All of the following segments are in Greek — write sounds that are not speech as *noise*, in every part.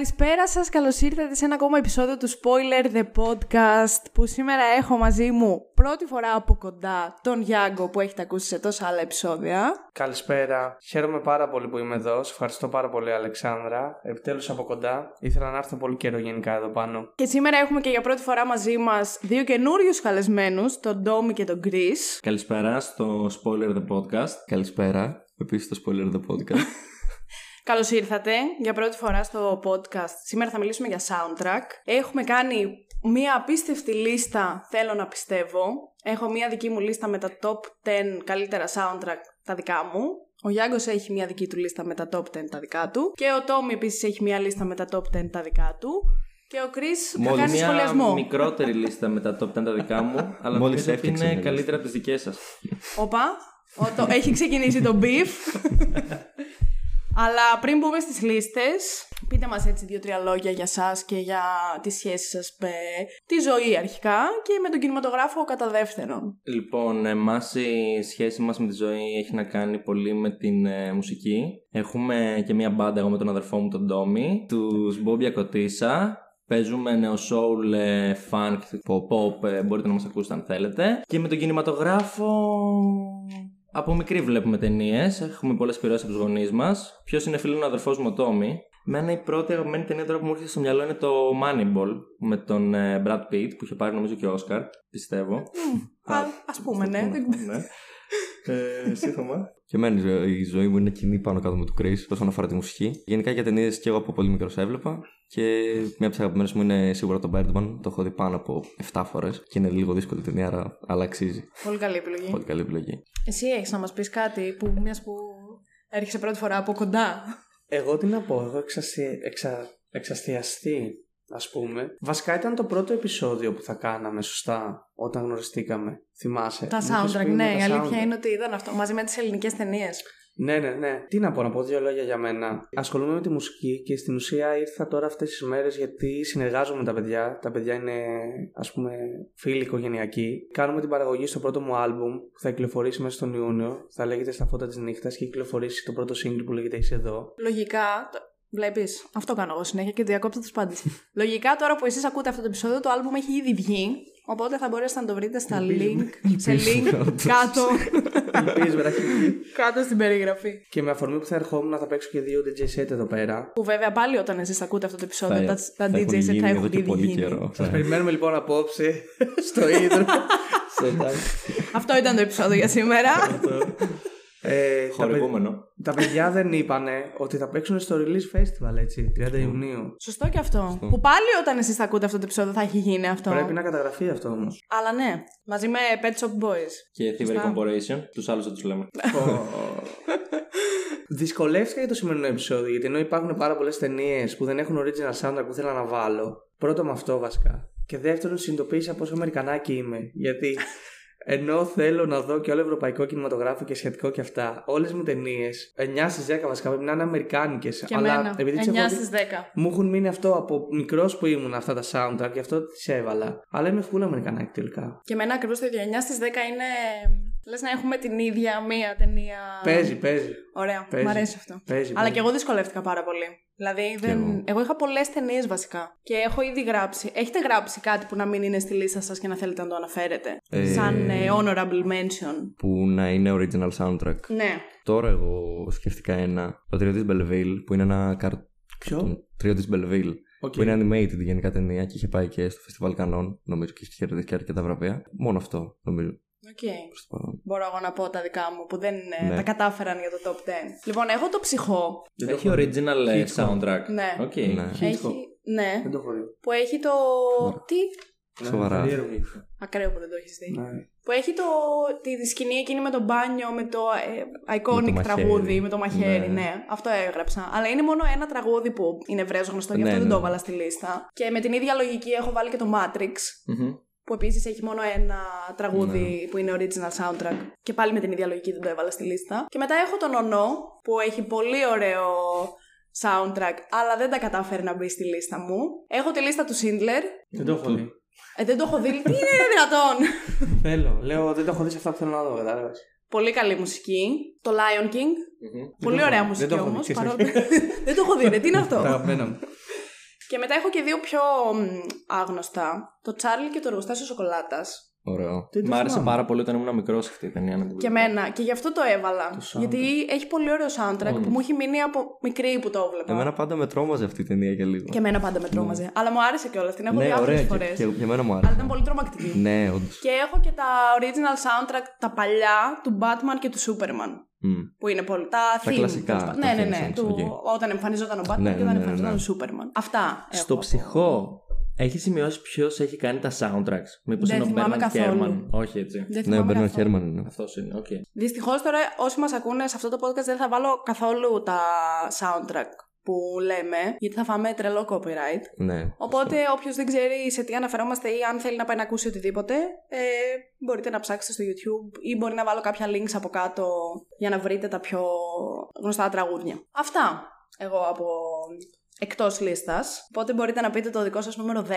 Καλησπέρα σας, καλώς ήρθατε σε ένα ακόμα επεισόδιο του Spoiler The Podcast που σήμερα έχω μαζί μου πρώτη φορά από κοντά τον Γιάνγκο που έχετε ακούσει σε τόσα άλλα επεισόδια. Καλησπέρα. Χαίρομαι πάρα πολύ που είμαι εδώ. Σε ευχαριστώ πάρα πολύ, Αλεξάνδρα. Επιτέλους από κοντά. Ήθελα να έρθω πολύ καιρό γενικά εδώ πάνω. Και σήμερα έχουμε και για πρώτη φορά μαζί μας δύο καινούριους καλεσμένους, τον Ντόμι και τον Chris. Καλησπέρα στο Spoiler The Podcast. Καλησπέρα. Επίσης στο Spoiler The Podcast. *laughs* Καλώς ήρθατε για πρώτη φορά στο podcast. Σήμερα θα μιλήσουμε για soundtrack. Έχουμε κάνει μία απίστευτη λίστα, θέλω να πιστεύω. Έχω μία δική μου λίστα με τα top 10 καλύτερα soundtrack τα δικά μου. Ο Γιάνγκος έχει μία δική του λίστα με τα top 10 τα δικά του. Και ο Τόμι επίσης έχει μία λίστα με τα top 10 τα δικά του. Και ο Κρι θα κάνει μια σχολιασμό. μικρότερη λίστα με τα top 10 τα δικά μου, *laughs* αλλά Μόλις νομίζω ότι έφτιαξε είναι μια καλύτερα από τις δικές σας. Όπα. Ο, το, έχει ξεκινήσει το beef. *laughs* Αλλά πριν μπούμε στις λίστες, πείτε μας έτσι δύο-τρία λόγια για σας και για τις σχέσεις σας με τη ζωή αρχικά και με τον κινηματογράφο κατά δεύτερον. Λοιπόν, εμάς η σχέση μας με τη ζωή έχει να κάνει πολύ με την ε, μουσική. Έχουμε και μία μπάντα εγώ με τον αδερφό μου τον Ντόμι, τους Μπόμπια Κοτίσα. Παίζουμε νέο soul, ε, funk, pop, pop, ε, μπορείτε να μας ακούσετε αν θέλετε. Και με τον κινηματογράφο από μικρή βλέπουμε ταινίες. Έχουμε πολλές επιρροέ από τους γονείς μας. Ποιος είναι φίλος είναι ο αδερφός μου ο Τόμι. Μένα η πρώτη αγαπημένη ταινία τώρα που μου έρχεται στο μυαλό είναι το Moneyball με τον ε, Brad Pitt που είχε πάρει νομίζω και ο Όσκαρ, πιστεύω. Α, ας πούμε, ναι. ναι. ε, εσύ Θωμά. και εμένα η ζωή μου είναι κοινή πάνω κάτω με του Chris όσον αφορά τη μουσική. Γενικά για ταινίες και εγώ από πολύ μικρός έβλεπα. Και μια από τις αγαπημένες μου είναι σίγουρα το Birdman. Το έχω δει πάνω από 7 φορές. Και είναι λίγο δύσκολη ταινία, άρα, αλλά αξίζει. Πολύ καλή επιλογή. Πολύ καλή επιλογή. Εσύ έχεις να μας πεις κάτι που μιας που έρχεσαι πρώτη φορά από κοντά; Εγώ τι να πω, εγώ εξασι... εξα... εξαστιαστεί, ας πούμε. Βασικά ήταν το πρώτο επεισόδιο που θα κάναμε σωστά όταν γνωριστήκαμε. Θυμάσαι. Τα Μου είχες soundtrack, πει ναι, με η τα αλήθεια soundtrack. είναι ότι ήταν αυτό, μαζί με τις ελληνικές ταινίες. Ναι, ναι, ναι. Τι να πω, να πω δύο λόγια για μένα. Ασχολούμαι με τη μουσική και στην ουσία ήρθα τώρα αυτές τις μέρες γιατί συνεργάζομαι με τα παιδιά. Τα παιδιά είναι, ας πούμε, φίλοι οικογενειακοί. Κάνουμε την παραγωγή στο πρώτο μου άλμπουμ που θα κυκλοφορήσει μέσα στον Ιούνιο. Θα λέγεται Στα φώτα της νύχτας και έχει κυκλοφορήσει το πρώτο single που λέγεται Είσαι εδώ. Λογικά, Βλέπεις, αυτό κάνω εγώ συνέχεια και διακόψω του πάντες. *laughs* Λογικά τώρα που εσείς ακούτε αυτό το επεισόδιο, το album έχει ήδη βγει. Οπότε θα μπορέσετε να το βρείτε στα link. σε link κάτω. Ελπίζω, βράχη. κάτω στην περιγραφή. Και με αφορμή που θα ερχόμουν θα παίξω και δύο DJ set εδώ πέρα. Που βέβαια πάλι όταν εσείς ακούτε αυτό το επεισόδιο, τα, τα θα DJ έχουν set γίνει θα εδώ έχουν και ήδη πολύ γίνει. καιρό. Σας περιμένουμε λοιπόν απόψε στο ίδρυμα. *laughs* Αυτό ήταν το επεισόδιο για σήμερα. Ε, τα, παι- Χορηγούμενο. τα παιδιά δεν είπανε ότι θα παίξουν στο release festival έτσι, 30 Ιουνίου. Σωστό και αυτό. Που πάλι όταν εσείς θα ακούτε αυτό το επεισόδιο θα έχει γίνει αυτό. Πρέπει να καταγραφεί αυτό όμως. Αλλά ναι, μαζί με Pet Shop Boys. Και Thievery Σωστά. Corporation, τους άλλους δεν τους λέμε. Δυσκολεύτηκα για το σημερινό επεισόδιο γιατί ενώ υπάρχουν πάρα πολλές ταινίες που δεν έχουν original soundtrack που θέλω να βάλω. Πρώτο με αυτό βασικά. Και δεύτερον, συνειδητοποίησα πόσο Αμερικανάκι είμαι. Γιατί ενώ θέλω να δω και όλο ευρωπαϊκό κινηματογράφο και σχετικό και αυτά, όλες μου ταινίες, 9 στις 10 βασικά πρέπει να είναι Αμερικάνικες. Και εμένα. 9 τις έχω δει- στι 10. μου έχουν μείνει αυτό από μικρός που ήμουν αυτά τα soundtrack, γι' αυτό τις έβαλα. Αλλά είμαι full Αμερικανάκι τελικά. Και εμένα ακριβώς το ίδιο. 9 στις 10 είναι. Λες να έχουμε την ίδια μία ταινία. Παίζει, παίζει. Ωραία, Παίζει. μ' αρέσει αυτό. παίζει Αλλά παίζει. και εγώ δυσκολεύτηκα πάρα πολύ. Δηλαδή, δεν... εγώ. εγώ είχα πολλές ταινίες βασικά. Και έχω ήδη γράψει. Έχετε γράψει κάτι που να μην είναι στη λίστα σας και να θέλετε να το αναφέρετε; Ε, Σαν ε, honorable mention. Που να είναι original soundtrack. Ναι. Τώρα εγώ σκέφτηκα ένα. Το τρίο της Belleville που είναι ένα καρτ. Ποιο; Το τρίο της Belleville. Οκ. Που είναι animated γενικά ταινία και είχε πάει και στο φεστιβάλ Κανών. Νομίζω και έχει κερδίσει και αρκετά βραβεία. Μόνο αυτό νομίζω. Οκ. προς το παρόν. Μπορώ εγώ να πω τα δικά μου που δεν ε, Ναι. τα κατάφεραν για το top 10. Λοιπόν, έχω το Ψυχώ. Έχει original ε, Hitchcock. soundtrack. Ναι. Οκ. Ναι. Έχει. Ναι. Δεν το έχω δει. Που έχει το. Τι; Σοβαρά. Περίεργο είναι. Ακραίο που δεν το έχεις δει. Ναι. Που έχει το, τη, τη σκηνή εκείνη με το μπάνιο, με το ε, iconic Με το μαχαίρι. τραγούδι, με το μαχαίρι, ναι. Ναι. Αυτό έγραψα. Αλλά είναι μόνο ένα τραγούδι που είναι ευρέως γνωστό, γι' αυτό Ναι, δεν ναι. το έβαλα στη λίστα. Και με την ίδια λογική έχω βάλει και το Matrix, Μμμ. Που επίσης έχει μόνο ένα τραγούδι Ναι. που είναι original soundtrack. Και πάλι με την ίδια λογική δεν το έβαλα στη λίστα. Και μετά έχω τον Ονό, που έχει πολύ ωραίο soundtrack, αλλά δεν τα κατάφερε να μπει στη λίστα μου. Έχω τη λίστα του Schindler. Δεν το έχω δει. Ε, δεν το έχω δει. Τι είναι δυνατόν! Θέλω. Λέω, δεν το έχω δει σε αυτά που θέλω να δω, κατάλαβες. Πολύ καλή μουσική. Το Lion King. Μμμ. Πολύ το ωραία έχω- μουσική δεν το έχω όμως. δει, Παρόλο... *laughs* δεν το έχω δει, ρε, τι είναι Τα αυτό. αγαπημένα μου. Και μετά έχω και δύο πιο μ, άγνωστα. Το Τσάρλι και το Ρουγοστάσιο Σοκολάτας. Ωραίο. Δεν το Μ' άρεσε θυμάμαι. πάρα πολύ όταν ήμουν μικρός αυτή η ταινία. Να την Και βλέπω. εμένα. Και γι' αυτό το έβαλα. Το soundtrack. γιατί έχει πολύ ωραίο soundtrack που μου έχει μείνει από μικρή που το έβλεπα. Εμένα πάντα με τρόμαζε αυτή η ταινία για λίγο. Και εμένα πάντα με τρόμαζε. Αλλά μου άρεσε κιόλας. Την έχω ναι, διάφορε ωραία. φορές. Και, και για μένα μου Αλλά άρεσε. ήταν πολύ τρομακτική. Ναι, όντως. Και έχω και τα original soundtrack, τα παλιά του Batman και του Superman. Που είναι πολύ. Τα, theme, κλασικά, τέλος πάντων. τα Ναι, ναι, theme ναι. songs, Του, οκ. Όταν εμφανιζόταν ο Batman Ναι, και ναι, όταν ναι, ναι, εμφανιζόταν ναι. ο Superman. Αυτά. Στο έχω. Ψυχώ, έχει σημειώσει ποιος έχει κάνει τα soundtracks; Μήπως Δεν είναι ο θυμάμαι Μπέρναρ καθόλου. Χέρμαν. Όχι έτσι. Δεν Ναι, ο θυμάμαι Μπέρναρ καθόλου. Χέρμαν είναι. Αυτός είναι, οκ. Δυστυχώς τώρα όσοι μας ακούνε σε αυτό το podcast δεν θα βάλω καθόλου τα soundtrack που λέμε, γιατί θα φάμε τρελό copyright. Ναι. Οπότε, όποιος δεν ξέρει σε τι αναφερόμαστε ή αν θέλει να πάει να ακούσει οτιδήποτε, ε, μπορείτε να ψάξετε στο YouTube ή μπορεί να βάλω κάποια links από κάτω για να βρείτε τα πιο γνωστά τραγούδια. Αυτά εγώ από εκτός λίστας. Οπότε μπορείτε να πείτε το δικό σας νούμερο 10.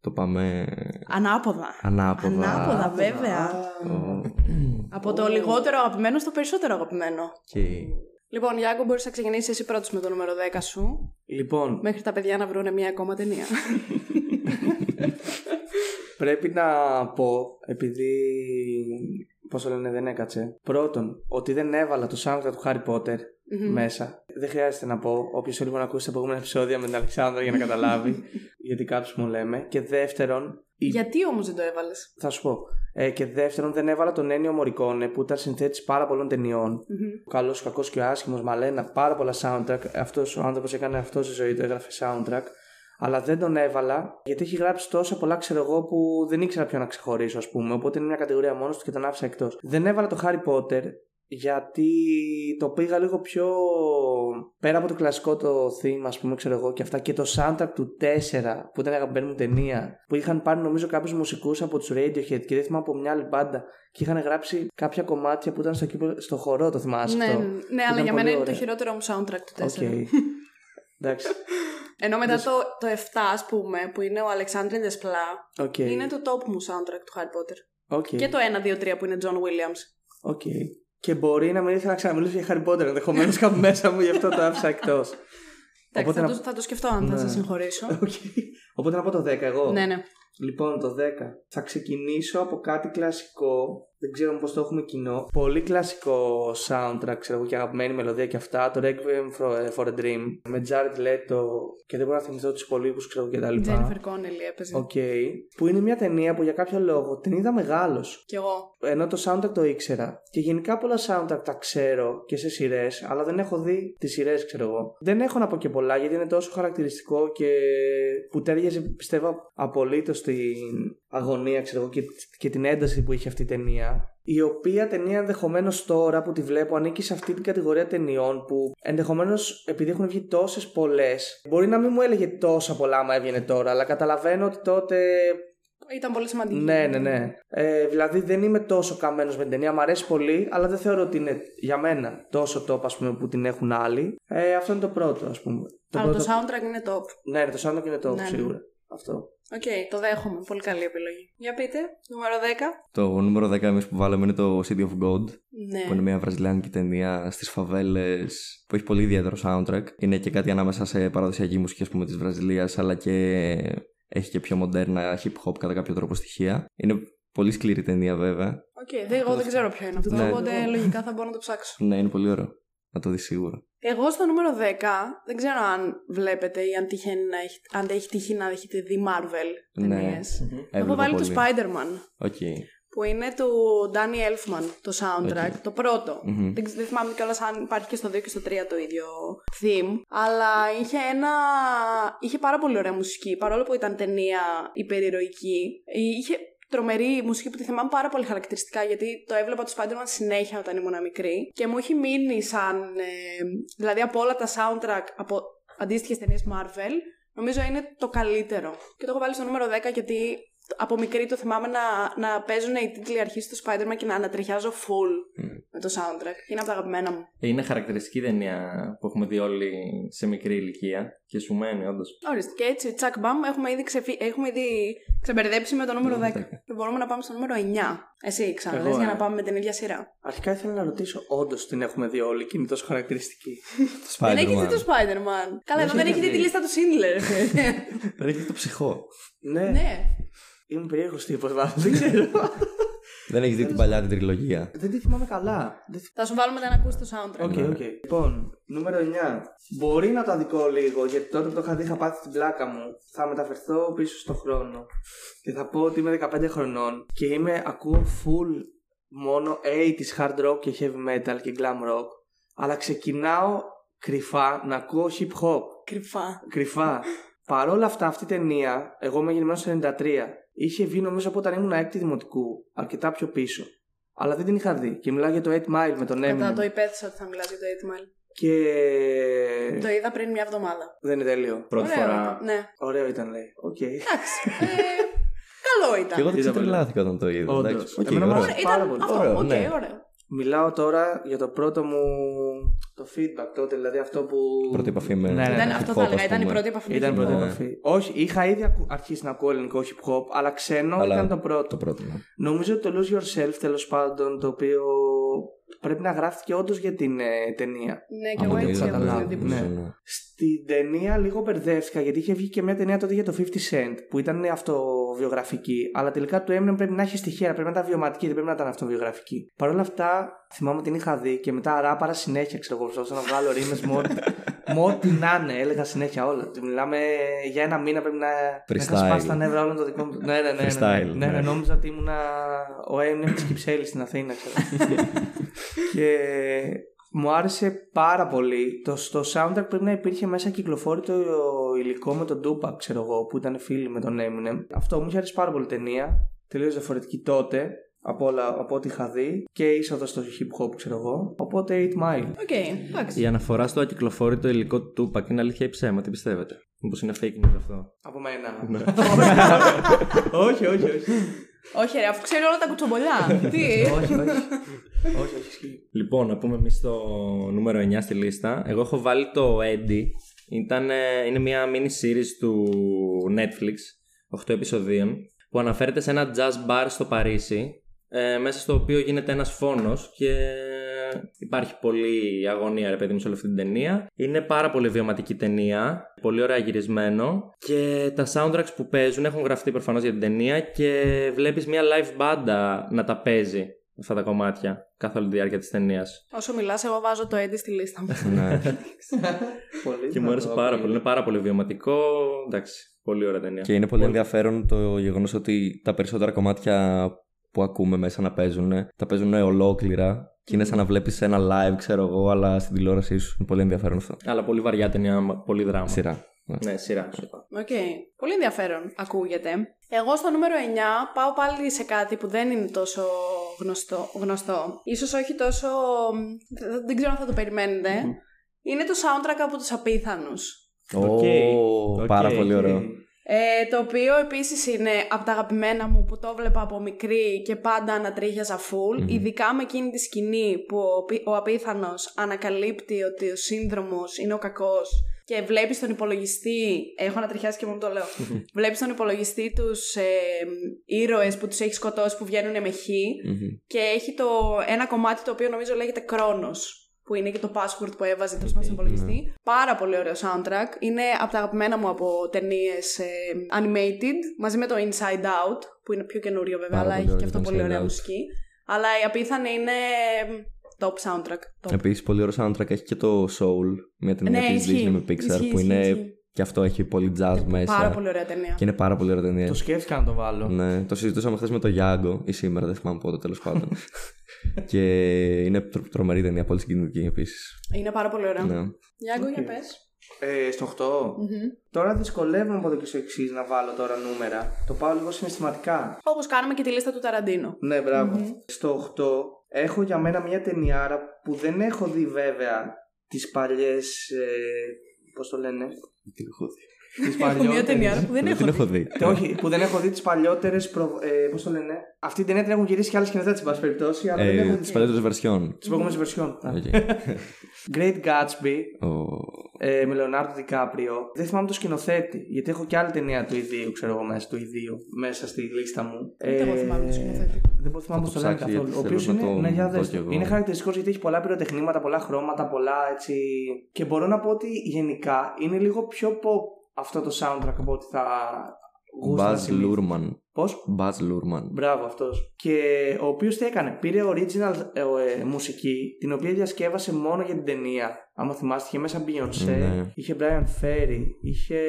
Το πάμε Ανάποδα. ανάποδα. Ανάποδα, βέβαια. Ω, Από το λιγότερο αγαπημένο στο περισσότερο αγαπημένο. Και Λοιπόν, Γιάκο, μπορείς να ξεκινήσεις εσύ πρώτος με το νούμερο 10 σου. Λοιπόν, Μέχρι τα παιδιά να βρουν μια ακόμα ταινία. *laughs* πρέπει να πω, επειδή. Πώς το λένε, δεν έκατσε. Πρώτον, ότι δεν έβαλα το soundtrack του Harry Potter Μμμ. μέσα. Δεν χρειάζεται να πω. Όποιος θέλει να ακούσει τα προηγούμενα επεισόδια με την Αλεξάνδρα για να καταλάβει. *laughs* γιατί κάποιου μου λέμε. Και δεύτερον, η- Γιατί όμως δεν το έβαλες; θα σου πω. Ε, και δεύτερον, δεν έβαλα τον Ένιο Μωρικόνε που ήταν συνθέτης πάρα πολλών ταινιών. Μμμ. Ο καλός, ο κακός και ο άσχημος, Μαλένα, πάρα πολλά soundtrack. Αυτός ο άνθρωπος έκανε αυτό στη ζωή του, έγραφε soundtrack. Αλλά δεν τον έβαλα γιατί έχει γράψει τόσα πολλά, ξέρω εγώ, που δεν ήξερα ποιο να ξεχωρίσω, ας πούμε. Οπότε είναι μια κατηγορία μόνος του και τον άφησα εκτός. Δεν έβαλα το Harry Potter γιατί το πήγα λίγο πιο πέρα από το κλασικό το theme, ας πούμε, ξέρω εγώ, και αυτά και το soundtrack του 4 που ήταν η αγαπημένη μου ταινία. Που είχαν πάρει νομίζω κάποιους μουσικούς από τους Radiohead και δεν θυμάμαι από μια άλλη μπάντα και είχαν γράψει κάποια κομμάτια που ήταν στο, κήπο- στο χορό, το θυμάσαι Ναι, αυτό; ναι, ναι, αλλά Ήταν για πολύ μένα είναι το ωραία. χειρότερο μου soundtrack του 4. Οκ. *laughs* Εντάξει. *laughs* Ενώ μετά το, το 7, ας πούμε, που είναι ο Αλεξάντρ Ντεσπλά, Οκ. είναι το top μου soundtrack του Harry Potter. Οκ. Και το 1, 2, 3 που είναι John Williams. Οκ. Και μπορεί να μην ήθελα να ξαναμιλήσω για Harry Potter ενδεχομένως κάπου μέσα μου, γι' αυτό το άφησα εκτός. Εντάξει, Οπότε θα, να- το, θα το σκεφτώ αν θα Ναι. σε συγχωρήσω. *laughs* Οπότε να πω το 10 εγώ. ναι, ναι. Λοιπόν, το 10. Θα ξεκινήσω από κάτι κλασικό. Δεν ξέρω πώς το έχουμε κοινό. Πολύ κλασικό soundtrack, ξέρω εγώ, και αγαπημένη μελωδία και αυτά. Το Requiem for, for a Dream. Με Jared Leto. Και δεν μπορώ να θυμηθώ τους υπόλοιπους, ξέρω εγώ, και τα λοιπά. Jennifer Connelly έπαιζε. Οκ. Που είναι μια ταινία που για κάποιο λόγο την είδα μεγάλος. Κι εγώ. Ενώ το soundtrack το ήξερα. Και γενικά πολλά soundtrack τα ξέρω και σε σειρές, αλλά δεν έχω δει τις σειρές, ξέρω εγώ. Δεν έχω να πω και πολλά γιατί είναι τόσο χαρακτηριστικό και που ταίριαζε, πιστεύω, απολύτως στην αγωνία, ξέρω εγώ, και, και την ένταση που είχε αυτή η ταινία. Η οποία ταινία ενδεχομένως τώρα που τη βλέπω ανήκει σε αυτή την κατηγορία ταινιών που ενδεχομένως επειδή έχουν βγει τόσες πολλές, μπορεί να μην μου έλεγε τόσα πολλά άμα έβγαινε τώρα, αλλά καταλαβαίνω ότι τότε Ήταν πολύ σημαντική. ναι, ναι, ναι. Ε, δηλαδή δεν είμαι τόσο καμένος με την ταινία. Μ' αρέσει πολύ, αλλά δεν θεωρώ ότι είναι για μένα τόσο top ας πούμε, που την έχουν άλλοι. Ε, αυτό είναι το πρώτο, ας πούμε. Αλλά πρώτο... το soundtrack είναι top. Ναι, ναι, το soundtrack είναι top, Ναι, ναι. Σίγουρα. Αυτό. Οκ, το δέχομαι. Πολύ καλή επιλογή. Για πείτε, νούμερο 10. Το νούμερο 10 εμείς που βάλαμε είναι το City of God, Ναι. που είναι μια βραζιλιάνικη ταινία στις φαβέλες που έχει πολύ ιδιαίτερο soundtrack. Είναι και κάτι ανάμεσα σε παραδοσιακή μουσική, ας πούμε, της Βραζιλίας, αλλά και έχει και πιο μοντέρνα hip hop κατά κάποιο τρόπο στοιχεία. Είναι πολύ σκληρή ταινία βέβαια. Οκ, δεν- εγώ δεν ξέρω ποιο είναι αυτό. Ναι. Οπότε λογικά θα μπορώ να το ψάξω. Ναι, είναι πολύ ωραίο. Να το δεις σίγουρα. Εγώ στο νούμερο 10, δεν ξέρω αν βλέπετε ή αν, τυχαίνει να έχει, αν έχει τύχει να έχετε δει Marvel Ναι. ταινίες. Έχω Έβλεπα βάλει πολύ. το Spider-Man. Οκ. Που είναι του Danny Elfman το soundtrack, το πρώτο. Μμμ. Δεν, ξε- δεν θυμάμαι κιόλας αν υπάρχει και στο 2 και στο 3 το ίδιο theme. Αλλά είχε ένα. είχε πάρα πολύ ωραία μουσική. Παρόλο που ήταν ταινία υπερηρωική. Είχε τρομερή μουσική που τη θυμάμαι πάρα πολύ χαρακτηριστικά γιατί το έβλεπα το Spider-Man συνέχεια όταν ήμουν μικρή. Και μου έχει μείνει σαν. ε, δηλαδή από όλα τα soundtrack από αντίστοιχες ταινίες Marvel. Νομίζω είναι το καλύτερο. Και το έχω βάλει στο νούμερο 10 γιατί από μικρή το θυμάμαι να, να παίζουν οι τίτλοι αρχής του Spider-Man και να ανατριχιάζω full με με το soundtrack. Είναι από τα αγαπημένα μου. Είναι χαρακτηριστική ταινία που έχουμε δει όλοι σε μικρή ηλικία και σου μένει, όντως. Ορίστε. Και έτσι, τσακ μπαμ, έχουμε ήδη, ξεφύ... έχουμε ήδη ξεμπερδέψει με το νούμερο 10. Νούμερο 10. Και μπορούμε να πάμε στο νούμερο 9. Εσύ ξαναδες Εγώ, για ε. να πάμε με την ίδια σειρά. Αρχικά ήθελα να ρωτήσω, όντως την έχουμε δει όλοι και είναι τόσο χαρακτηριστική; Το *laughs* Δεν έχει δει Spider-Man. το Spider-Man. Καλά, εδώ δεν έχει έχει δει δει. τη λίστα του Σίντλερ. *laughs* Δεν έχει το ψυχό. ναι, ναι. Είμαι περίεργος τύπος, δεν ξέρω. Δεν έχεις δει την παλιά την τριλογία; δεν τη θυμάμαι καλά. Δεν θυ- Θα σου βάλουμε να ακούσεις το soundtrack. Οκ, οκ. Λοιπόν, νούμερο 9. Μπορεί να το αδικώ λίγο, γιατί τότε που το είχα δει είχα πάθει την πλάκα μου. Θα μεταφερθώ πίσω στον χρόνο. Και θα πω ότι είμαι 15 χρονών και είμαι, ακούω full μόνο 80s hard rock και heavy metal και glam rock. Αλλά ξεκινάω κρυφά να ακούω hip hop. Κρυφά. Κρυφά. Παρ' όλα αυτά, αυτή η ταινία, εγώ είμαι γεννημένος στο 93, είχε βγει νομίζω από όταν ήμουν έκτη δημοτικού, αρκετά πιο πίσω. Αλλά δεν την είχα δει. Και μιλάω για το 8 Mile με τον Κατά Eminem. το υπέθεσα ότι θα μιλάς για το 8 Mile. Και. Το είδα πριν μια εβδομάδα. Δεν είναι τέλειο. Πρώτη Ωραίο φορά. ήταν, Ναι. Ωραίο ήταν, λέει. Οκ. Εντάξει. *laughs* Ε, καλό ήταν. Και εγώ δεν Είδα ξετρελάθηκα όταν το είδα. Όντως. εντάξει. Οκ, Εμένα μου ωραίο. άρεσε. Ήταν πάρα πολύ. αυτό. Ωραίο, οκ, ναι. ωραίο. Μιλάω τώρα για το πρώτο μου. Το feedback τότε, δηλαδή αυτό που. Πρώτη επαφή με. Ναι, ναι, Ήταν, ναι. αυτό hip θα hop, έλεγα. ας Ήταν η πούμε. πρώτη επαφή. Ήταν η με πρώτη hip hop. Ναι. επαφή. Όχι, είχα ήδη ακου- αρχίσει να ακούω ελληνικό hip hop, αλλά ξένο Αλλά ήταν το πρώτο. Το πρώτο. ναι. Νομίζω ότι το Lose Yourself τέλος πάντων, το οποίο πρέπει να γράφτηκε όντως για την ε, ταινία. Ναι, και Από εγώ το έτσι είδα, έχω την καταλάβω, εντύπωση. ναι. ναι. Στην ταινία λίγο μπερδεύτηκα γιατί είχε βγει και μια ταινία τότε για το 50 Cent που ήταν αυτοβιογραφική. Αλλά τελικά του έμεινε πρέπει να έχει στοιχεία, πρέπει να ήταν βιωματική, δεν πρέπει να ήταν αυτοβιογραφική. Παρ' όλα αυτά θυμάμαι ότι την είχα δει και μετά ράπαρα συνέχεια, ξέρω εγώ, προσπαθούσα να βγάλω ρήμες με ό,τι- *laughs* με ό,τι να είναι. Έλεγα συνέχεια όλα. Τι Μιλάμε για ένα μήνα πρέπει να, να είχα Freestyle. σπάσει τα νεύρα όλων των δικών μου. Ναι, ναι, ναι. ναι, ναι, Freestyle, ναι, ναι, ναι. νόμιζα ότι ήμουν ο Eminem της Κυψέλης στην Αθήνα, ξέρω. *laughs* και μου άρεσε πάρα πολύ. Το, στο soundtrack πρέπει να υπήρχε μέσα ακυκλοφόρητο υλικό με τον Tupac, ξέρω εγώ, που ήταν φίλοι με τον Eminem. Αυτό μου είχε αρέσει πάρα πολύ η ταινία. Τελείως διαφορετική τότε από, όλα, από ό,τι είχα δει και είσοδος στο hip hop, ξέρω εγώ. Οπότε 8 Mile. Οκ, εντάξει. Η αναφορά στο ακυκλοφόρητο υλικό του Tupac είναι αλήθεια ή ψέμα, τι πιστεύετε; Μήπως είναι fake news αυτό; Από μένα. Ναι. *laughs* *laughs* όχι, όχι, όχι. Όχι, ρε, αφού ξέρει όλα τα κουτσομπολιά. Τι; *laughs* όχι, όχι. όχι, όχι, ισχύει. Λοιπόν, να πούμε εμείς το νούμερο 9 στη λίστα. Εγώ έχω βάλει το Eddie. Ήταν, ε, είναι μια mini series του Netflix, 8 επεισοδίων, που αναφέρεται σε ένα jazz bar στο Παρίσι, ε, μέσα στο οποίο γίνεται ένας φόνος και υπάρχει πολλή αγωνία ρε παιδί μου σε όλη αυτή την ταινία. Είναι πάρα πολύ βιωματική ταινία, πολύ ωραία γυρισμένο και τα soundtracks που παίζουν έχουν γραφτεί προφανώς για την ταινία και βλέπεις μια live μπάντα να τα παίζει αυτά τα κομμάτια καθ' όλη τη διάρκεια της ταινίας. Όσο μιλάς, εγώ βάζω το Eddie στη λίστα μου. Ναι. *laughs* Πολύ Και μου άρεσε δυνατό, πάρα πολύ. πολύ. Είναι πάρα πολύ βιωματικό. Εντάξει, πολύ ωραία ταινία. Και είναι πολύ ενδιαφέρον το γεγονός ότι τα περισσότερα κομμάτια που ακούμε μέσα να παίζουν τα παίζουν ολόκληρα και είναι σαν να βλέπεις ένα live, ξέρω εγώ, αλλά στην τηλεόρασή σου. Είναι πολύ ενδιαφέρον αυτό. Αλλά πολύ βαριά ταινία, πολύ δράμα. Σειρά. Ναι. Ναι, σειρά. σωστά. Οκ. Πολύ ενδιαφέρον ακούγεται. Εγώ στο νούμερο 9 πάω πάλι σε κάτι που δεν είναι τόσο γνωστό. γνωστό. Ίσως όχι τόσο... δεν- Δεν ξέρω αν θα το περιμένετε. Είναι το soundtrack από τους Απίθανους. Οκ. Ω, Πάρα Οκ. πολύ ωραίο. Ε, το οποίο επίσης είναι από τα αγαπημένα μου που το 'βλεπα από μικρή και πάντα ανατρίχιαζα full. Ειδικά με εκείνη τη σκηνή που ο, πι- ο Απίθανος ανακαλύπτει ότι ο Σύνδρομος είναι ο κακός και βλέπεις τον υπολογιστή, έχω ανατριχιάσει και μόνο το λέω, βλέπεις τον υπολογιστή τους ε, ήρωες που τους έχει σκοτώσει που βγαίνουν με χ Μμμ. και έχει το ένα κομμάτι το οποίο νομίζω λέγεται Κρόνος που είναι και το password που έβαζε τέλος πάντων στον υπολογιστή. Πάρα πολύ ωραίο soundtrack. Είναι από τα αγαπημένα μου από ταινίες animated, μαζί με το Inside Out, που είναι πιο καινούριο βέβαια, Πάρα αλλά πολύ έχει και ωραίο αυτό το πολύ Inside ωραία Out. μουσική. Αλλά η απίθανη είναι top soundtrack. Top. Επίσης, πολύ ωραίο soundtrack έχει και το Soul, μια ταινία Ναι, της ισχύει. Disney με Pixar Ισχύει, που ισχύει, είναι. ισχύει. Και αυτό έχει πολύ jazz μέσα. Πάρα πολύ ωραία ταινία. Και είναι πάρα πολύ ωραία ταινία. Το σκέφτηκα να το βάλω. Ναι, το συζητούσαμε χθες με το Γιάνγκο ή σήμερα, δεν θυμάμαι πότε τέλος πάντων. *laughs* και είναι τρο- τρομερή ταινία, πολύ συγκινητική επίσης. Είναι πάρα πολύ ωραία. Ναι. Γιάνγκο, για Οκ. πες. Ε, στο 8. Τώρα δυσκολεύομαι από εδώ και στο εξής να βάλω τώρα νούμερα. Το πάω λίγο συναισθηματικά. Όπως κάναμε και τη λίστα του Ταραντίνο. Ναι, μπράβο. Στο 8 έχω για μένα μια ταινιάρα που δεν έχω δει βέβαια τις παλιές, ε, πώς το λένε, Τις Έχω μια παλιότερες. ταινία που δεν Δεν έχω την έχω δει. δει. Ε, Όχι, που δεν έχω δει τις παλιότερες. Προ... Ε, Πώς το λένε. Αυτή την ταινία την έχουν γυρίσει και άλλοι σκηνοθέτες, εν πάση περιπτώσει. Αλλά δεν Ε, έχω Τις δει παλιότερες βερσιόν. τις προηγούμενες βερσιόν. Οκ. *laughs* Great Gatsby Ο- ε, με Leonardo DiCaprio. Δεν θυμάμαι το σκηνοθέτη, γιατί έχω και άλλη ταινία του ιδίου, ξέρω εγώ μέσα, του ιδίου, μέσα στη λίστα μου. Ε, Ούτε εγώ θυμάμαι το σκηνοθέτη. Δεν μπορώ να θυμάμαι Θα πώ το το λένε ψάξω, καθόλου. Ο γιατί οποίος θέλω να είναι, το ναι, για δω δες κι το. εγώ. είναι χαρακτηριστικός γιατί έχει πολλά πυροτεχνήματα, πολλά χρώματα, πολλά έτσι. Και μπορώ να πω ότι γενικά είναι λίγο πιο pop αυτό το soundtrack από ότι θα γούστα. Buzz Lurman. Πώς; Buzz Lurman. Μπράβο αυτός. Και ο οποίος τι έκανε, πήρε original ε, ε, μουσική, την οποία διασκεύασε μόνο για την ταινία. Άμα θυμάστε, είχε μέσα Beyoncé, Ναι. είχε Brian Ferry, είχε.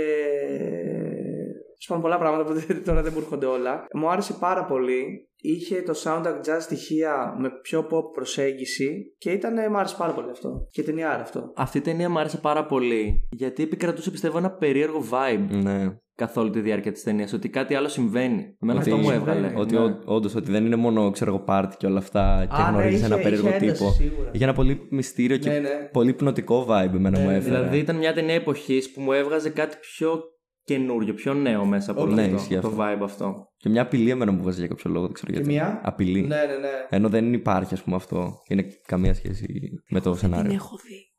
Σπάνε πολλά πράγματα που δεν- τώρα δεν μου έρχονται όλα. Μου άρεσε πάρα πολύ. Είχε το soundtrack jazz στοιχεία με πιο pop προσέγγιση και ήταν, μου άρεσε πάρα πολύ αυτό. Και ταινιάρα αυτό. Αυτή η ταινία μου άρεσε πάρα πολύ γιατί επικρατούσε πιστεύω ένα περίεργο vibe Ναι. καθ' όλη τη διάρκεια της ταινίας. Ότι κάτι άλλο συμβαίνει. Εμένα Ότι- αυτό μου συμβαίνει. έβγαλε. Ότι Ναι. ό- όντως ότι δεν είναι μόνο ξέρω εγώ πάρτι και όλα αυτά και Α, ναι, γνωρίζει ένα είχε- περίεργο είχε ένταση, τύπο. σίγουρα. Είχε ένα πολύ μυστήριο και Ναι, ναι. πολύ υπνοτικό vibe εμένα Ναι, μου ναι, έφερε. Δηλαδή ήταν μια ταινία εποχής που μου έβγαζε κάτι πιο καινούριο, πιο νέο μέσα από όλο Ναι, αυτό, ισχύει το αυτό. vibe αυτό. Και μια απειλή εμένα μου βγάζει για κάποιο λόγο, δεν ξέρω Και γιατί. μια; Απειλή. Ναι, ναι, ναι. Ενώ δεν υπάρχει, ας πούμε, αυτό. Είναι καμία σχέση με το Την σενάριο. έχω δει.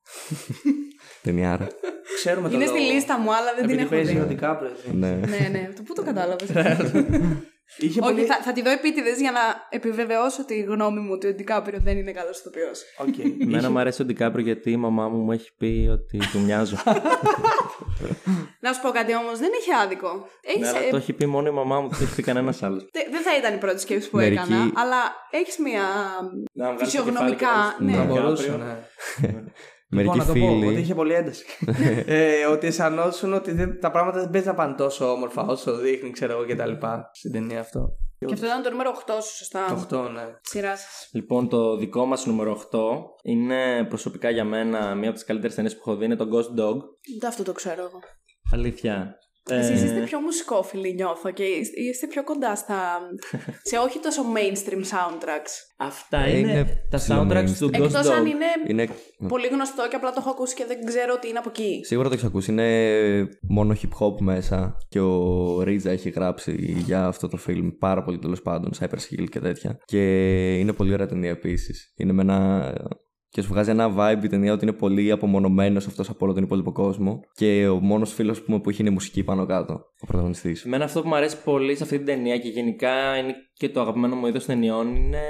*laughs* Ταινιάρα. Ξέρουμε το Είναι λόγο. στη λίστα μου, αλλά δεν την Επειδή έχω παίζει ο δει. Ντικάπριο. έτσι. ναι. Ναι, ναι. Το πού το κατάλαβες; *laughs* *laughs* Είχε Όχι, πολύ... θα, θα τη δω επίτηδες για να επιβεβαιώσω τη γνώμη μου ότι ο Ντικάπριο δεν είναι καλός ηθοποιός. Οκ. Εμένα Είχε- μου αρέσει ο Ντικάπριο γιατί η μαμά μου μου έχει πει ότι του μοιάζω. Να σου πω κάτι όμως, δεν έχει άδικο. Έχεις, ναι, αλλά ε, το έχει πει μόνο η μαμά μου, δεν το έχει πει κανένας άλλος. δε- δεν θα ήταν η πρώτη σκέψη που Μερικοί- έκανα, αλλά έχεις μια. Να βγάλεις το Φυσιογνωμικά, κεφάλι και ναι. να Θα βάλεις τον μπορούσε, Ντικάπριο. ναι. *laughs* Μερικοί λοιπόν, να το πω, ότι φίλοι. είχε πολύ ένταση. *laughs* ε, ότι αισθανόσουν ότι δεν, τα πράγματα δεν παίζουν να πάνε τόσο όμορφα όσο δείχνει, ξέρω εγώ κτλ. Στην ταινία αυτό. Και αυτό ήταν το νούμερο 8 σου, σωστά; Το 8, ναι. Σειράς σα. Λοιπόν, το δικό μας νούμερο 8 είναι προσωπικά για μένα μία από τις καλύτερες ταινίες που έχω δει. Είναι το Ghost Dog. Ούτε αυτό το ξέρω εγώ. Αλήθεια. Εσείς Ε, είστε πιο μουσικόφιλοι, νιώθω, και είστε- είστε πιο κοντά στα. *laughs* σε όχι τόσο mainstream soundtracks. Αυτά Ε, είναι, είναι τα ψηλό soundtracks του mainstream. Ghost Εκτός αν Dog. είναι Είναι... πολύ γνωστό και απλά το έχω ακούσει και δεν ξέρω ότι είναι από εκεί. Σίγουρα το έχεις ακούσει. Είναι μόνο hip hop μέσα. Και ο Ρίτζα έχει γράψει για αυτό το film πάρα πολύ τέλος πάντων. Cypress Hill και τέτοια. Και είναι πολύ ωραία ταινία επίσης. Είναι με ένα. Και σου βγάζει ένα vibe η ταινία ότι είναι πολύ απομονωμένος αυτός από όλο τον υπόλοιπο κόσμο. Και ο μόνος φίλος που έχει είναι η μουσική πάνω κάτω. Ο πρωταγωνιστής. Εμένα αυτό που μου αρέσει πολύ σε αυτή την ταινία και γενικά είναι και το αγαπημένο μου είδος ταινιών είναι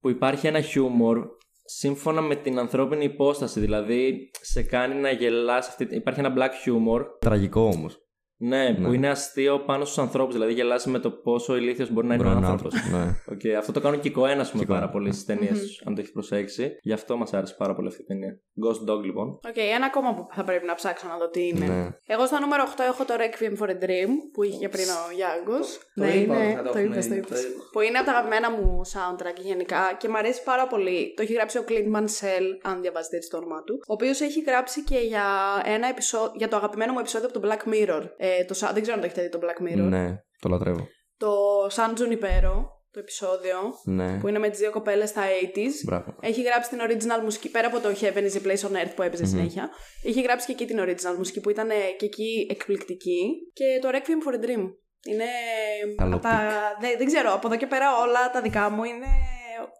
που υπάρχει ένα χιούμορ σύμφωνα με την ανθρώπινη υπόσταση. Δηλαδή σε κάνει να γελάς. Αυτή... Υπάρχει ένα black humor Τραγικό όμως. Ναι, που Ναι. είναι αστείο πάνω στους ανθρώπους. Δηλαδή, γελάς με το πόσο ηλίθιος μπορεί να είναι ο άνθρωπος. Ναι. Okay, αυτό το κάνουν και οι Κοένα, πούμε, Και οι πάρα Coen, πολύ στις ταινίες αν το έχεις προσέξει. Γι' αυτό μας άρεσε πάρα πολύ αυτή η ταινία. Ghost Dog, λοιπόν. Οκ, ένα ακόμα που θα πρέπει να ψάξω να δω τι είναι. Ναι. Εγώ στο νούμερο 8 έχω το Requiem for a Dream που είχε πριν ο Γιάνγκος. Το ναι, είπα είναι, ότι θα το το έχουμε, είπες, το το είπες. είπα. Που είναι από τα αγαπημένα μου soundtrack γενικά και μου αρέσει πάρα πολύ. Το έχει γράψει ο Clint Mansell, αν διαβάζετε έτσι το όνομά του. Ο οποίος έχει γράψει και για, ένα επεισόδιο, για το αγαπημένο μου επεισόδιο από το Black Mirror. Ε, το, sa- δεν ξέρω αν το έχετε δει το Black Mirror. Ναι, το λατρεύω. Το San Junipero, το επεισόδιο, Ναι. που είναι με τις δύο κοπέλες στα 80s. Μπράβο. Έχει γράψει την original μουσική πέρα από το Heaven is a Place on Earth που έπαιζε συνέχεια. Είχε γράψει και εκεί την original μουσική που ήταν ε, και εκεί εκπληκτική. Και το Requiem for a Dream. Είναι. Καλό από τα, δεν, δεν ξέρω, από εδώ και πέρα όλα τα δικά μου είναι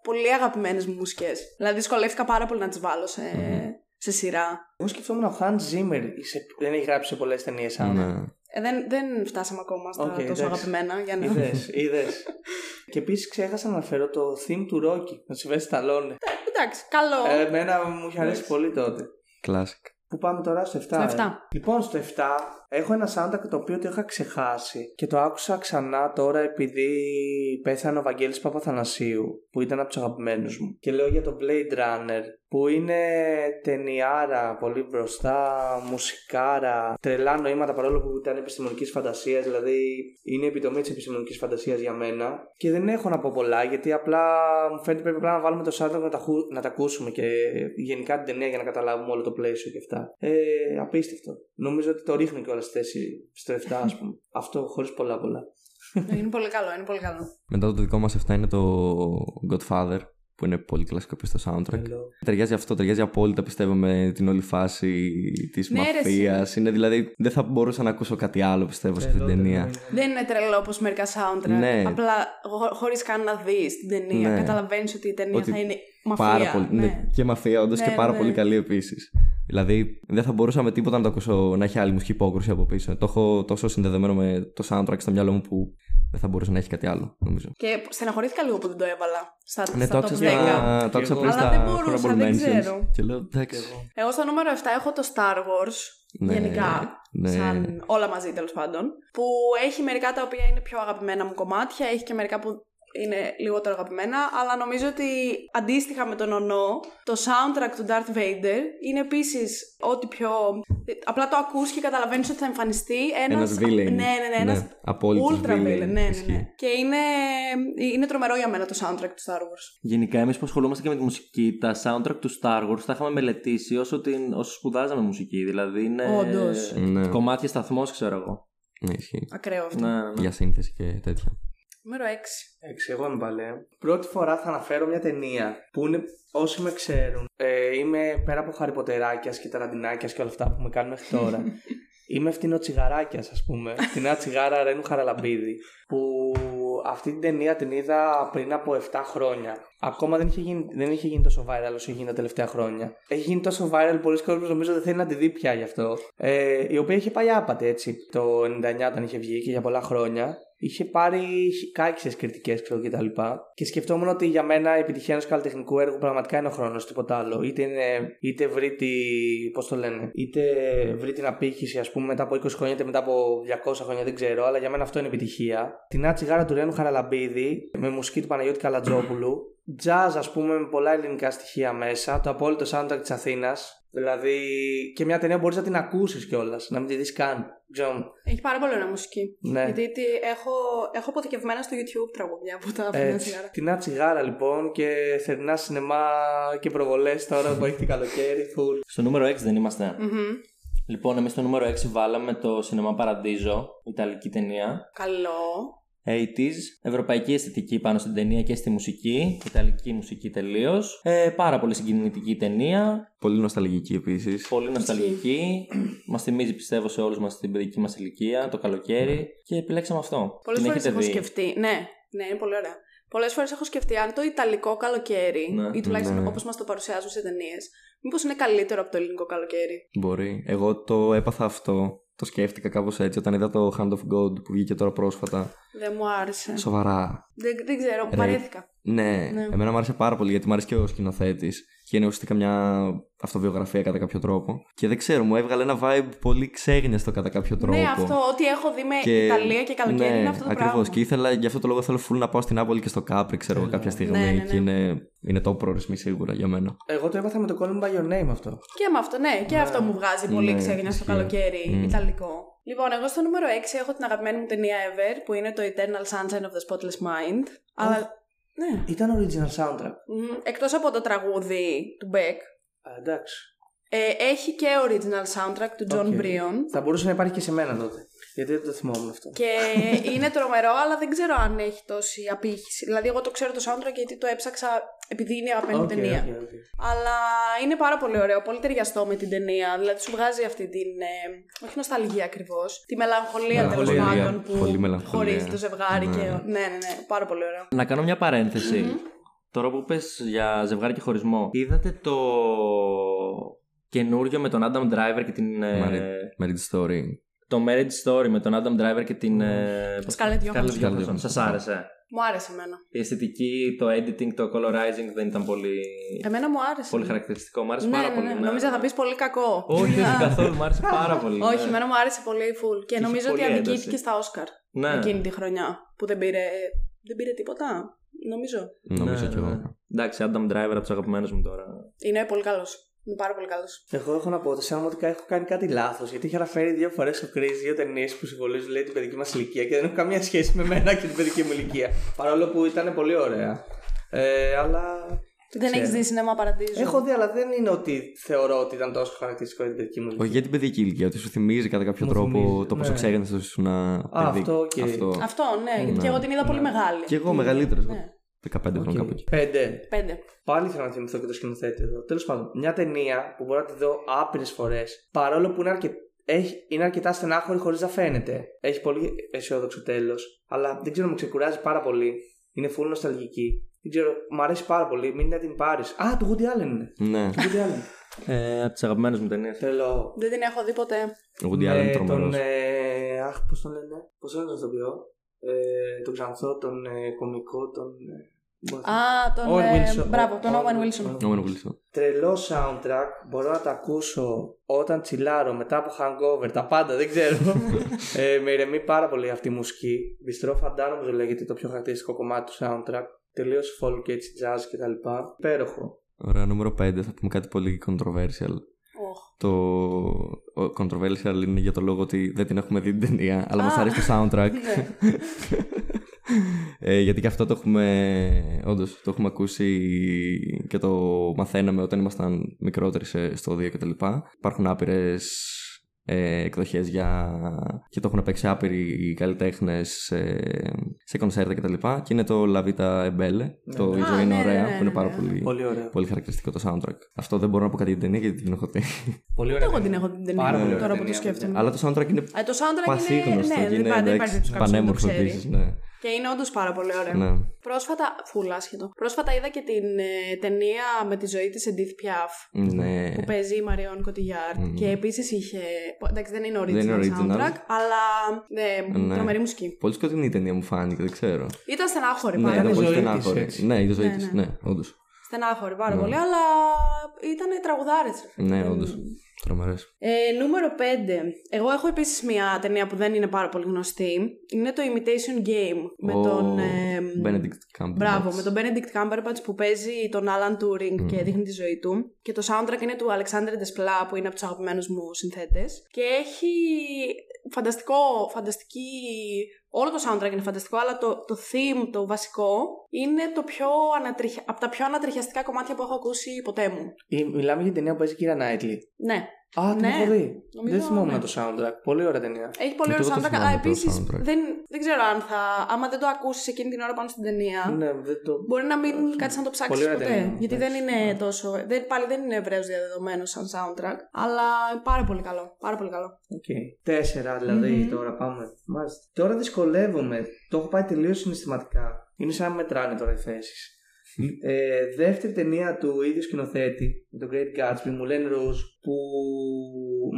πολύ αγαπημένες μου μουσικές. Δηλαδή δυσκολεύτηκα πάρα πολύ να τις βάλω σε, σε σειρά. Εγώ σκεφτόμουν ο Hans Zimmer σε- δεν έχει γράψει σε πολλές ταινίες Ναι. Ε, δεν, δεν φτάσαμε ακόμα στα Οκ, τόσο εντάξει. αγαπημένα για να. Είδε, *laughs* είδε. και επίσης ξέχασα να αναφέρω το theme του Rocky, το Sylvester Stallone. Εντάξει, καλό. Ε, Εμένα μου είχε αρέσει πολύ τότε. Classic. Που πάμε τώρα στο 7. Στο ε. 7. Λοιπόν, στο 7 έχω ένα soundtrack το οποίο το είχα ξεχάσει και το άκουσα ξανά τώρα επειδή πέθανε ο Βαγγέλης Παπαθανασίου που ήταν από τους αγαπημένους μου. Και λέω για το Blade Runner που είναι ταινιάρα, πολύ μπροστά, μουσικάρα, τρελά νοήματα παρόλο που ήταν επιστημονικής φαντασίας, δηλαδή είναι η επιτομή της επιστημονικής φαντασίας για μένα. Και δεν έχω να πω πολλά γιατί απλά μου φαίνεται πρέπει απλά να βάλουμε το soundtrack να τα, χου- να τα ακούσουμε και γενικά την ταινία για να καταλάβουμε όλο το πλαίσιο και αυτά. Ε, απίστευτο. Νομίζω ότι το ρίχνει κιόλας στη θέση στο 7, ας πούμε. Αυτό χωρίς πολλά πολλά. είναι πολύ καλό, είναι πολύ καλό. Μετά το δικό μας 7 είναι το Godfather που είναι πολύ κλασικό επίσης στο soundtrack. Hello. Ταιριάζει αυτό, ταιριάζει απόλυτα πιστεύω με την όλη φάση της Ναι, ρε, μαφίας. Είναι δηλαδή. Δεν θα μπορούσα να ακούσω κάτι άλλο πιστεύω σε αυτή την Hello, ταινία. ναι. Δεν είναι τρελό όπως μερικά soundtrack. Ναι. Απλά χωρίς καν να δεις την ταινία. Ναι. Καταλαβαίνεις ότι η ταινία Ότι θα είναι μαφία. Πάρα πολύ. ναι. ναι, και μαφία, όντω Ναι, και πάρα ναι. πολύ καλή επίσης. Δηλαδή, δεν θα μπορούσα με τίποτα να το ακούσω να έχει άλλη μουσική υπόκρουση από πίσω. Το έχω τόσο συνδεδεμένο με το soundtrack στο μυαλό μου που δεν θα μπορούσε να έχει κάτι άλλο, νομίζω. Και στεναχωρήθηκα λίγο που δεν το έβαλα στα, Ναι, στα το top 10. άκουσα το άκουσα εγώ. πριν Αλλά στα δεν μπορούσα, Honorable δεν Mentions ξέρω. Και λέω, εντάξει. Εγώ στο νούμερο 7 έχω το Star Wars. Ναι, γενικά. ναι. Σαν όλα μαζί τέλος πάντων. Που έχει μερικά τα οποία είναι πιο αγαπημένα μου κομμάτια, έχει και μερικά που είναι λιγότερο αγαπημένα, αλλά νομίζω ότι αντίστοιχα με τον Ονό, το soundtrack του Darth Vader είναι επίσης ό,τι πιο. Απλά το ακούς και καταλαβαίνεις ότι θα εμφανιστεί ένας. Ένας villain. Ναι, ναι, ναι. Ένας απόλυτος ultra villain. villain. Ναι, ναι, ναι. Ισχύει. Και είναι, είναι τρομερό για μένα το soundtrack του Star Wars. Γενικά, εμείς που ασχολούμαστε και με τη μουσική, τα soundtrack του Star Wars τα είχαμε μελετήσει όσο, την, όσο σπουδάζαμε μουσική. Δηλαδή είναι. Όντως. Ναι. Κομμάτια σταθμός, ξέρω εγώ. Ναι, ισχύει. Ακραίο αυτό. Ναι, ναι. Για σύνθεση και τέτοια. Νούμερο 6. Εντάξει, εγώ είμαι παλέ. Πρώτη φορά θα αναφέρω μια ταινία που είναι, όσοι με ξέρουν, ε, είμαι πέρα από χαριποτεράκια και ταραντινάκιας και όλα αυτά που με κάνουν μέχρι τώρα. *laughs* είμαι φτηνοτσιγαράκιας, ας πούμε. Φτηνά τσιγάρα Ρένου Χαραλαμπίδη. Που αυτή την ταινία την είδα πριν από 7 χρόνια. Ακόμα δεν είχε γίνει, δεν είχε γίνει τόσο viral όσο έχει γίνει τα τελευταία χρόνια. Έχει γίνει τόσο viral, πολλοί κόσμοι νομίζω δεν θέλει να τη δει πια γι' αυτό. Ε, η οποία είχε πάει άπατη έτσι το 99 όταν είχε βγει και για πολλά χρόνια. Είχε πάρει κάκισε κριτικές ξέρω και τα λοιπά. Και σκεφτόμουν ότι για μένα η επιτυχία ενός καλλιτεχνικού έργου πραγματικά είναι ο χρόνος, τίποτα άλλο. Είτε, είναι, είτε βρει τη. Πώς το λένε, είτε βρει την απήχηση, ας πούμε, μετά από 20 χρόνια, είτε μετά από 200 χρόνια, δεν ξέρω. Αλλά για μένα αυτό είναι επιτυχία. Την άτσι γάρα του Ρένου Χαραλαμπίδη με μουσική του Παναγιώτη Καλατζόπουλου. Jazz, ας πούμε, με πολλά ελληνικά στοιχεία μέσα. Το απόλυτο soundtrack της Αθήνας. Δηλαδή, και μια ταινία μπορείς να την ακούσεις κιόλας, να μην τη δεις καν. Ξέρω, Έχει πάρα πολύ ωραία μουσική. Ναι. Γιατί τι, έχω, έχω αποθηκευμένα στο YouTube τραγούδια που τα αφήνω Έτσι. τσιγάρα. Την τσιγάρα λοιπόν και θερινά σινεμά και προβολές τώρα που έχει την καλοκαίρι. Full. Στο νούμερο 6 δεν είμαστε. Μμμ. Λοιπόν, εμείς στο νούμερο 6 βάλαμε το Σινεμά Παραντίζο, Ιταλική ταινία. Καλό. 80s, ευρωπαϊκή αισθητική πάνω στην ταινία και στη μουσική, ιταλική μουσική τελείως. Ε, πάρα πολύ συγκινητική ταινία, Πολύ νοσταλγική επίσης. πολύ νοσταλγική. *clears throat* μας θυμίζει πιστεύω σε όλους μας την παιδική μας ηλικία, το καλοκαίρι και επιλέξαμε αυτό. Πολλές Την φορές έχετε έχω δει; σκεφτεί. Ναι, ναι, είναι πολύ ωραία. Πολλές φορές έχω σκεφτεί αν το Ιταλικό καλοκαίρι, Ναι. ή τουλάχιστον Ναι. όπως μας το παρουσιάζουν σε ταινίες, μήπως είναι καλύτερο από το ελληνικό καλοκαίρι; Μπορεί. Εγώ το έπαθα αυτό. Το σκέφτηκα κάπως έτσι όταν είδα το Hand of God που βγήκε τώρα πρόσφατα. Δεν μου άρεσε. Σοβαρά. Δεν, δεν ξέρω, Ρε. παρέθηκα. Ναι, Ναι. εμένα μου άρεσε πάρα πολύ γιατί μου άρεσε και ο σκηνοθέτης. Και είναι ουσιαστικά μια αυτοβιογραφία κατά κάποιο τρόπο. Και δεν ξέρω, μου έβγαλε ένα vibe πολύ ξέγνιαστο κατά κάποιο τρόπο. Ναι, αυτό, ό,τι έχω δει με Ιταλία και καλοκαίρι ναι, είναι αυτό το ακριβώς. πράγμα. Και ήθελα, γι' αυτό το λόγο θέλω full να πάω στην Νάπολη και στο Κάπρι, ξέρω εγώ, κάποια στιγμή. Ναι, ναι, ναι. Και είναι, είναι το προορισμή σίγουρα για μένα. Εγώ το έβαθα με το Call Me By Your Name αυτό. Και με αυτό, ναι, και αυτό μου βγάζει πολύ Ναι, ξέγνια στο ισχύει. καλοκαίρι Μμ. Ιταλικό. Λοιπόν, εγώ στο νούμερο 6 έχω την αγαπημένη μου ταινία ever που είναι το Eternal Sunshine of the Spotless Mind. Αλλά. Ναι. Ήταν original soundtrack. Μμ, Εκτός από το τραγούδι του Beck, Α, εντάξει. ε, έχει και original soundtrack του John Οκ. Brion. Θα μπορούσε να υπάρχει και σε μένα τότε. Γιατί δεν το θυμόμουν αυτό. Και είναι τρομερό, αλλά δεν ξέρω αν έχει τόση απήχηση. Δηλαδή, εγώ το ξέρω το soundtrack γιατί το έψαξα επειδή είναι η αγαπημένη μου Οκ, ταινία. οκ, οκ. Αλλά είναι πάρα πολύ ωραίο, πολύ ταιριαστό με την ταινία. Δηλαδή, σου βγάζει αυτή την. Ε, όχι νοσταλγία ακριβώς. Τη μελαγχολία τέλος Μελαγχολία. πάντων που Πολύ μελαγχολία. χωρίζει το ζευγάρι. Ναι. Και... Ναι, ναι, ναι. Πάρα πολύ ωραίο. Να κάνω μια παρένθεση. Τώρα που πες για ζευγάρι και χωρισμό, είδατε το καινούριο με τον Adam Driver και την. ε, Married, Married Story; Το Marriage Story με τον Adam Driver και την. ε, πώς- Scarlett Johansson. Scarlett Johansson. Johansson. Σας άρεσε. Μου άρεσε εμένα. Η αισθητική, το editing, το colorizing δεν ήταν πολύ, Εμένα μου άρεσε. πολύ χαρακτηριστικό. Μ' άρεσε Ναι, πάρα ναι, πολύ. ναι. ναι. Νόμιζα θα πεις πολύ κακό. Όχι, όχι καθόλου. Μ' άρεσε πάρα πολύ. Όχι, ναι. εμένα μου άρεσε πολύ full. Και Είχε νομίζω ότι πολύ αδικήθηκε ένταση. στα Όσκαρ Ναι. εκείνη τη χρονιά. Που δεν πήρε, δεν πήρε τίποτα. Νομίζω. Νομίζω Ναι, κι εγώ. ναι. Εντάξει, Adam Driver από τους αγαπημένους μου τώρα. Είναι πολύ καλός. Είναι πάρα πολύ καλός. Εγώ έχω να πω ότι σαν ότι έχω κάνει κάτι λάθος. Γιατί είχε αναφέρει δύο φορές ο Κρι δύο ταινίες που συμβολίζουν λέει, την παιδική μας ηλικία και δεν έχουν καμία σχέση με μένα και την παιδική μου ηλικία. Παρόλο που ήταν πολύ ωραία. Ε, αλλά. Δεν ξέρω. έχεις δει Cinema Paradiso. Έχω δει, αλλά δεν είναι ότι θεωρώ ότι ήταν τόσο χαρακτηριστικό για την παιδική μου ηλικία. Όχι για την παιδική ηλικία, ότι σου θυμίζει κατά κάποιο Μου τρόπο θυμίζει, το πόσο ναι. ξέγνοιαστο ήσουν να. αυτό, οκ. Αυτό, ναι, γιατί Ναι. και εγώ την είδα πολύ Ναι. μεγάλη. Και εγώ μεγαλύτερος. Ναι. 15 χρόνια κάπου εκεί. Πέντε. Πέντε. Πάλι θέλω να θυμηθώ και το σκηνοθέτη εδώ. Τέλος πάντων, μια ταινία που μπορώ να τη δω άπειρες φορές, παρόλο που είναι, αρκε... έχει... είναι αρκετά στενάχωρη χωρίς να φαίνεται. Έχει πολύ αισιόδοξο τέλος, αλλά δεν ξέρω, με ξεκουράζει πάρα πολύ. Είναι full νοσταλγική. Δεν ξέρω, μου αρέσει πάρα πολύ. Μην να την πάρεις. Α, του Woody Allen είναι. Ναι. Του Woody Allen. Ε, από τις αγαπημένες μου ταινίες. Θέλω. Δεν την έχω δει ποτέ. Ο Woody Allen με είναι τρομερός. τον. Ε... Αχ, πώς τον λένε; Πώς τον λένε τον ηθοποιό. Ε, τον Ξανθό, τον ε, κομικό, τον. Ε... Α, τον. Owen ε, Wilson. μπράβο, τον Owen Owen Wilson. Ο Owen Wilson. Τρελό soundtrack. Μπορώ να τα ακούσω όταν τσιλάρω μετά από hangover. Τα πάντα, δεν ξέρω. *laughs* ε, με ηρεμεί πάρα πολύ αυτή η μουσική. Bistro Φαντά νομίζω λέγεται το πιο χαρακτηριστικό κομμάτι του soundtrack. Τελείως folk και έτσι jazz κτλ. Υπέροχο. Ωραία, νούμερο 5 θα πούμε κάτι πολύ controversial. Οχ. Το ο controversial είναι για το λόγο ότι δεν την έχουμε δει την ταινία, αλλά μας Α. αρέσει το soundtrack. Ναι. ε, γιατί και αυτό το έχουμε, όντως, το έχουμε ακούσει και το μαθαίναμε όταν ήμασταν μικρότεροι σε, στο 2 κτλ. Υπάρχουν άπειρες ε, εκδοχές για... και το έχουν παίξει άπειροι καλλιτέχνες σε, σε κονσέρτα κτλ. Και, και είναι το La Vita e Belle, το Η Α, ζωή είναι ναι, ωραία, ναι, ναι, που είναι ναι, πάρα ναι. πολύ, Πολύ ωραίο. πολύ χαρακτηριστικό το soundtrack. Αυτό δεν μπορώ να πω κάτι για την ταινία γιατί την έχω δει. Πολύ Ούτε ωραία. εγώ την έχω την ταινία. Πάρα πολύ ωραία Τώρα που το ταινία, σκέφτομαι. Αλλά το soundtrack είναι Ε, το soundtrack είναι. πασίγνωστο Ναι, και δεν είναι υπάρχει- δεν υπάρχει εντάξει, κάποιος να το πανέμορφο ξέρει. επίσης. Ναι. Και είναι όντως πάρα πολύ ωραία. ναι. Πρόσφατα, φουλ άσχετο. Πρόσφατα είδα και την ε, ταινία με τη ζωή της Edith Piaf ναι. που παίζει η Μαριόν Κωτιγιάρ. Μμμ. Και επίσης είχε. Εντάξει, δεν είναι original, Δεν είναι original. soundtrack, αλλά. Ναι, Ναι. τρομερή μουσική. Πολύ σκοτεινή η ταινία μου φάνηκε, δεν ξέρω. Ήταν στενάχωρη Ναι, πάρα ήταν η πολύ. πολύ ζωή της, στενάχωρη. έτσι. Ναι, η ζωή Ναι, της. ναι. Ναι, όντως. Στενάχωρη πάρα Ναι. πολύ, αλλά ήταν τραγουδάρες. Ναι, όντως. Τρομερές. Ε, νούμερο 5. Εγώ έχω επίσης μια ταινία που δεν είναι πάρα πολύ γνωστή. Είναι το Imitation Game. Με τον. ε, Benedict Cumberbatch. Μπράβο, με τον Benedict Cumberbatch που παίζει τον Alan Turing και δείχνει τη ζωή του. Και το soundtrack είναι του Alexander Desplat που είναι από τους αγαπημένους μου συνθέτες. Και έχει φανταστικό, φανταστική. Όλο το soundtrack είναι φανταστικό, αλλά το, το theme, το βασικό, είναι το πιο ανατριχια... από τα πιο ανατριχιαστικά κομμάτια που έχω ακούσει ποτέ μου. Ή- Μιλάμε για την ταινία που παίζει η Κύρα Νάιτλι. Ναι. Α, την Ναι. έχω δει. Νομίζω, Δεν θυμόμουν ναι. το soundtrack. Πολύ ωραία ταινία. Έχει πολύ Ούτε ωραίο εγώ το soundtrack, θυμάμαι αλλά το επίσης soundtrack. δεν, δεν ξέρω αν θα. άμα δεν το ακούσεις εκείνη την ώρα πάνω στην ταινία. Ναι, δεν το. Μπορεί να μην κάτσεις να το ψάξεις Πολύ ωραία ποτέ. ταινία. Γιατί δεν Εντάξει, είναι ναι. τόσο. Δεν, πάλι δεν είναι ευρέως διαδεδομένο σαν soundtrack. Αλλά πάρα πολύ καλό. Πάρα πολύ καλό. Οκ. Τέσσερα δηλαδή Μμμ. τώρα πάμε. Μάλιστα. Τώρα δυσκολεύομαι. Το έχω πάει τελείως συναισθηματικά. Είναι σαν να μετράνε τώρα οι θέσεις. Ε, δεύτερη ταινία του ίδιου σκηνοθέτη, με τον Great Gatsby, μου λένε Rouge, που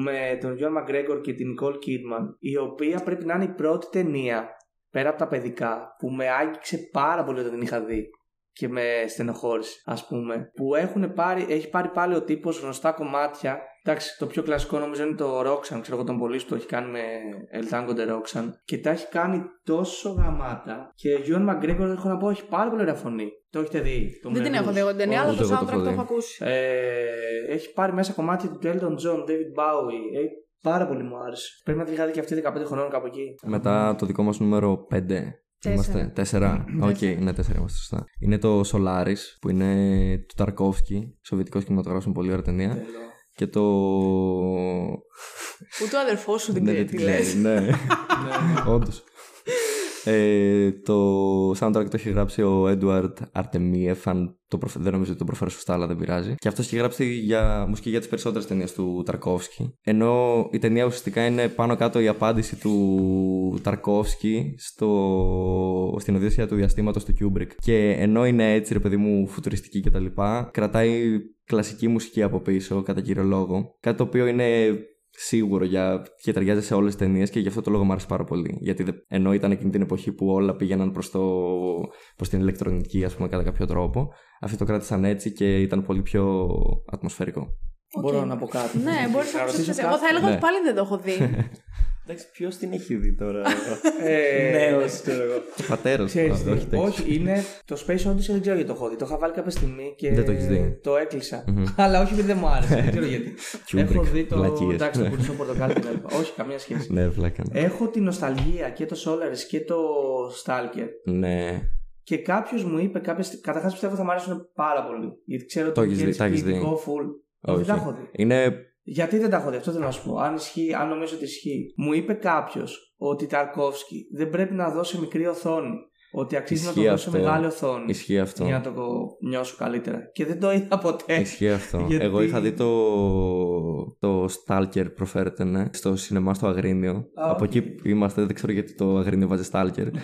με τον John McGregor και την Nicole Kidman, η οποία πρέπει να είναι η πρώτη ταινία πέρα από τα παιδικά που με άγγιξε πάρα πολύ όταν την είχα δει και με στενοχώρησε, ας πούμε. Που έχουν πάρει, έχει πάρει πάλι ο τύπος γνωστά κομμάτια. Εντάξει, το πιο κλασικό νομίζω είναι το Roxanne, ξέρω εγώ τον πολύς που το έχει κάνει με El Tango de Roxanne. Και τα έχει κάνει τόσο γαμάτα. Και ο Ewan McGregor, έχω να πω, έχει πάρα πολύ ωραία φωνή. Το έχετε δει. Το δεν την Moulin έχω Rouge. δει εγώ την ταινία, αλλά Ούτε το εγώ το soundtrack έχω το δει. έχω ακούσει. Ε, έχει πάρει μέσα κομμάτια του Elton John, David Bowie. Ε, πάρα πολύ μου άρεσε. Πρέπει να την είχα δει και αυτή 15 χρονών κάπου εκεί. Μετά το δικό μας νούμερο 5. Τέσσερα. Είμαστε. Τέσσερα. Οκ, ναι, τέσσερα είμαστε σωστά. Είναι το Solaris που είναι του Ταρκόφσκι. Σοβιετικός κινηματογράφος με πολύ ωραία ταινία. Θέλω. Και το. Ούτε ο αδερφός σου δεν Ναι, ξέρει δεν τι την λες. ξέρει, Ναι, όντως. Ε, το soundtrack το έχει γράψει ο Edward Artemiev, αν το προφε... δεν νομίζω ότι το προφέρω σωστά, αλλά δεν πειράζει. Και αυτός έχει γράψει για μουσική για τις περισσότερες ταινίες του Ταρκόφσκι. Ενώ η ταινία ουσιαστικά είναι πάνω κάτω η απάντηση του Ταρκόφσκι στο... στην Οδύσσια του διαστήματος του Kubrick. Και ενώ είναι έτσι, ρε παιδί μου, φουτουριστική κτλ., κρατάει κλασική μουσική από πίσω, κατά κύριο λόγο. Κάτι το οποίο είναι σίγουρο για... και ταιριάζει σε όλες τις ταινίες και γι' αυτό το λόγο μου άρεσε πάρα πολύ. Γιατί δε- ενώ ήταν εκείνη την εποχή που όλα πήγαιναν προς το... προς την ηλεκτρονική, ας πούμε, κατά κάποιο τρόπο, αυτοί το κράτησαν έτσι και ήταν πολύ πιο ατμοσφαιρικό. Μπορώ να πω κάτι. Ναι, μπορείς να ρωτήσω ρωτήσει. κάτι. Εγώ θα έλεγα Ναι. ότι πάλι δεν το έχω δει. *laughs* Εντάξει, ποιος την έχει δει τώρα; *laughs* Ε, Νέος, ξέρω εγώ. Πατέρας Ξέρεις τι, όχι, τέτοιο. όχι, είναι το Space Odyssey δεν ξέρω γιατί το έχω δει. Το είχα βάλει κάποια στιγμή και Δεν το έχεις δει. το έκλεισα. Μμμ. Αλλά όχι επειδή δεν μου άρεσε. δεν ξέρω *laughs* γιατί. Kubrick, έχω δει το. βλακίες. Εντάξει, το πουρσό *laughs* πορτοκάλι και τα λοιπά. όχι, καμία σχέση. Ναι, βλάκα. ναι. Έχω την νοσταλγία και το Solaris και το Stalker. Ναι. Και κάποιος μου είπε κάποια στιγμή. Καταρχάς πιστεύω θα μου αρέσουν πάρα πολύ. Γιατί ξέρω Το ότι έχεις είναι δει, τα έχεις δει. ποιητικό full. Όχι, δεν τα έχω δει. Είναι. Γιατί δεν τα έχω δει, αυτό θέλω να σου πω. Αν ισχύει, αν νομίζω ότι ισχύει. Μου είπε κάποιος ότι Ταρκόφσκι δεν πρέπει να δώσει μικρή οθόνη. ότι αξίζει να το Ισχύει δώσω σε αυτό. μεγάλη οθόνη. Ισχύει αυτό. Για να το νιώσω καλύτερα. Και δεν το είδα ποτέ. Ισχύει αυτό. *laughs* Γιατί- Εγώ είχα δει το, το Stalker προφέρεται, ναι, στο σινεμά στο Αγρίνιο. Α, Από οκ. εκεί που είμαστε, δεν ξέρω γιατί το Αγρίνιο βάζει Stalker. *laughs*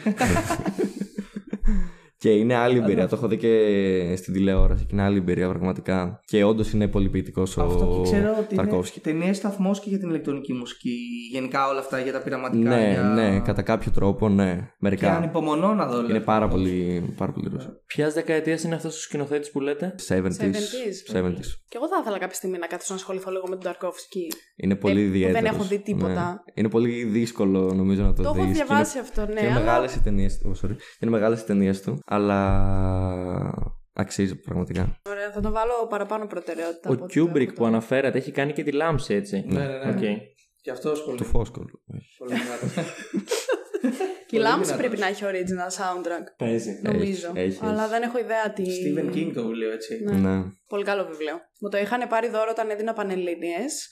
και είναι άλλη εμπειρία. Το έχω δει και στην τηλεόραση και είναι άλλη εμπειρία πραγματικά. Και όντως είναι πολύ ποιητικός ο Αυτό και ξέρω ότι είναι Ταρκόφσκι. ταινίες σταθμός και για την ηλεκτρονική μουσική. Γενικά όλα αυτά για τα πειραματικά. Ναι, για... ναι, κατά κάποιο τρόπο, ναι. Και Μερικά. ανυπομονώ να δω. Είναι δηλαδή. πάρα πολύ, πάρα πολύ ρούσο. Ποιας δεκαετίας είναι αυτός ο σκηνοθέτης που λέτε; 70s. 70s. 70s. Και εγώ θα ήθελα κάποια στιγμή να κάτσω να ασχοληθώ λίγο με τον Ταρκόφσκι. Είναι πολύ Ε, που ιδιαίτερος. δεν έχω δει τίποτα. Είναι πολύ δύσκολο νομίζω να το, Το δεις. έχω και διαβάσει είναι- αυτό, ναι. Και είναι αλλά- μεγάλες οι ταινίες του. Oh, sorry. Και είναι μεγάλε οι ταινίε του, αλλά αξίζει πραγματικά. Ωραία, θα το βάλω παραπάνω προτεραιότητα. Ο από ότι το Kubrick έχω που τώρα. αναφέρατε έχει κάνει και τη λάμψη, έτσι. Ναι, ναι, ναι. Οκ. Και αυτό πολύ. Του Φόσκολου. *laughs* πολύ δυνατός. Και η Πολύ Λάμψη δυνατός. πρέπει να έχει original soundtrack. Παίζει. Νομίζω. έχει, Αλλά έχει. δεν έχω ιδέα τι. Stephen King το βιβλίο, έτσι. Ναι. Ναι. Πολύ καλό βιβλίο. Μου το είχαν πάρει δώρο όταν έδινα πανελλήνιες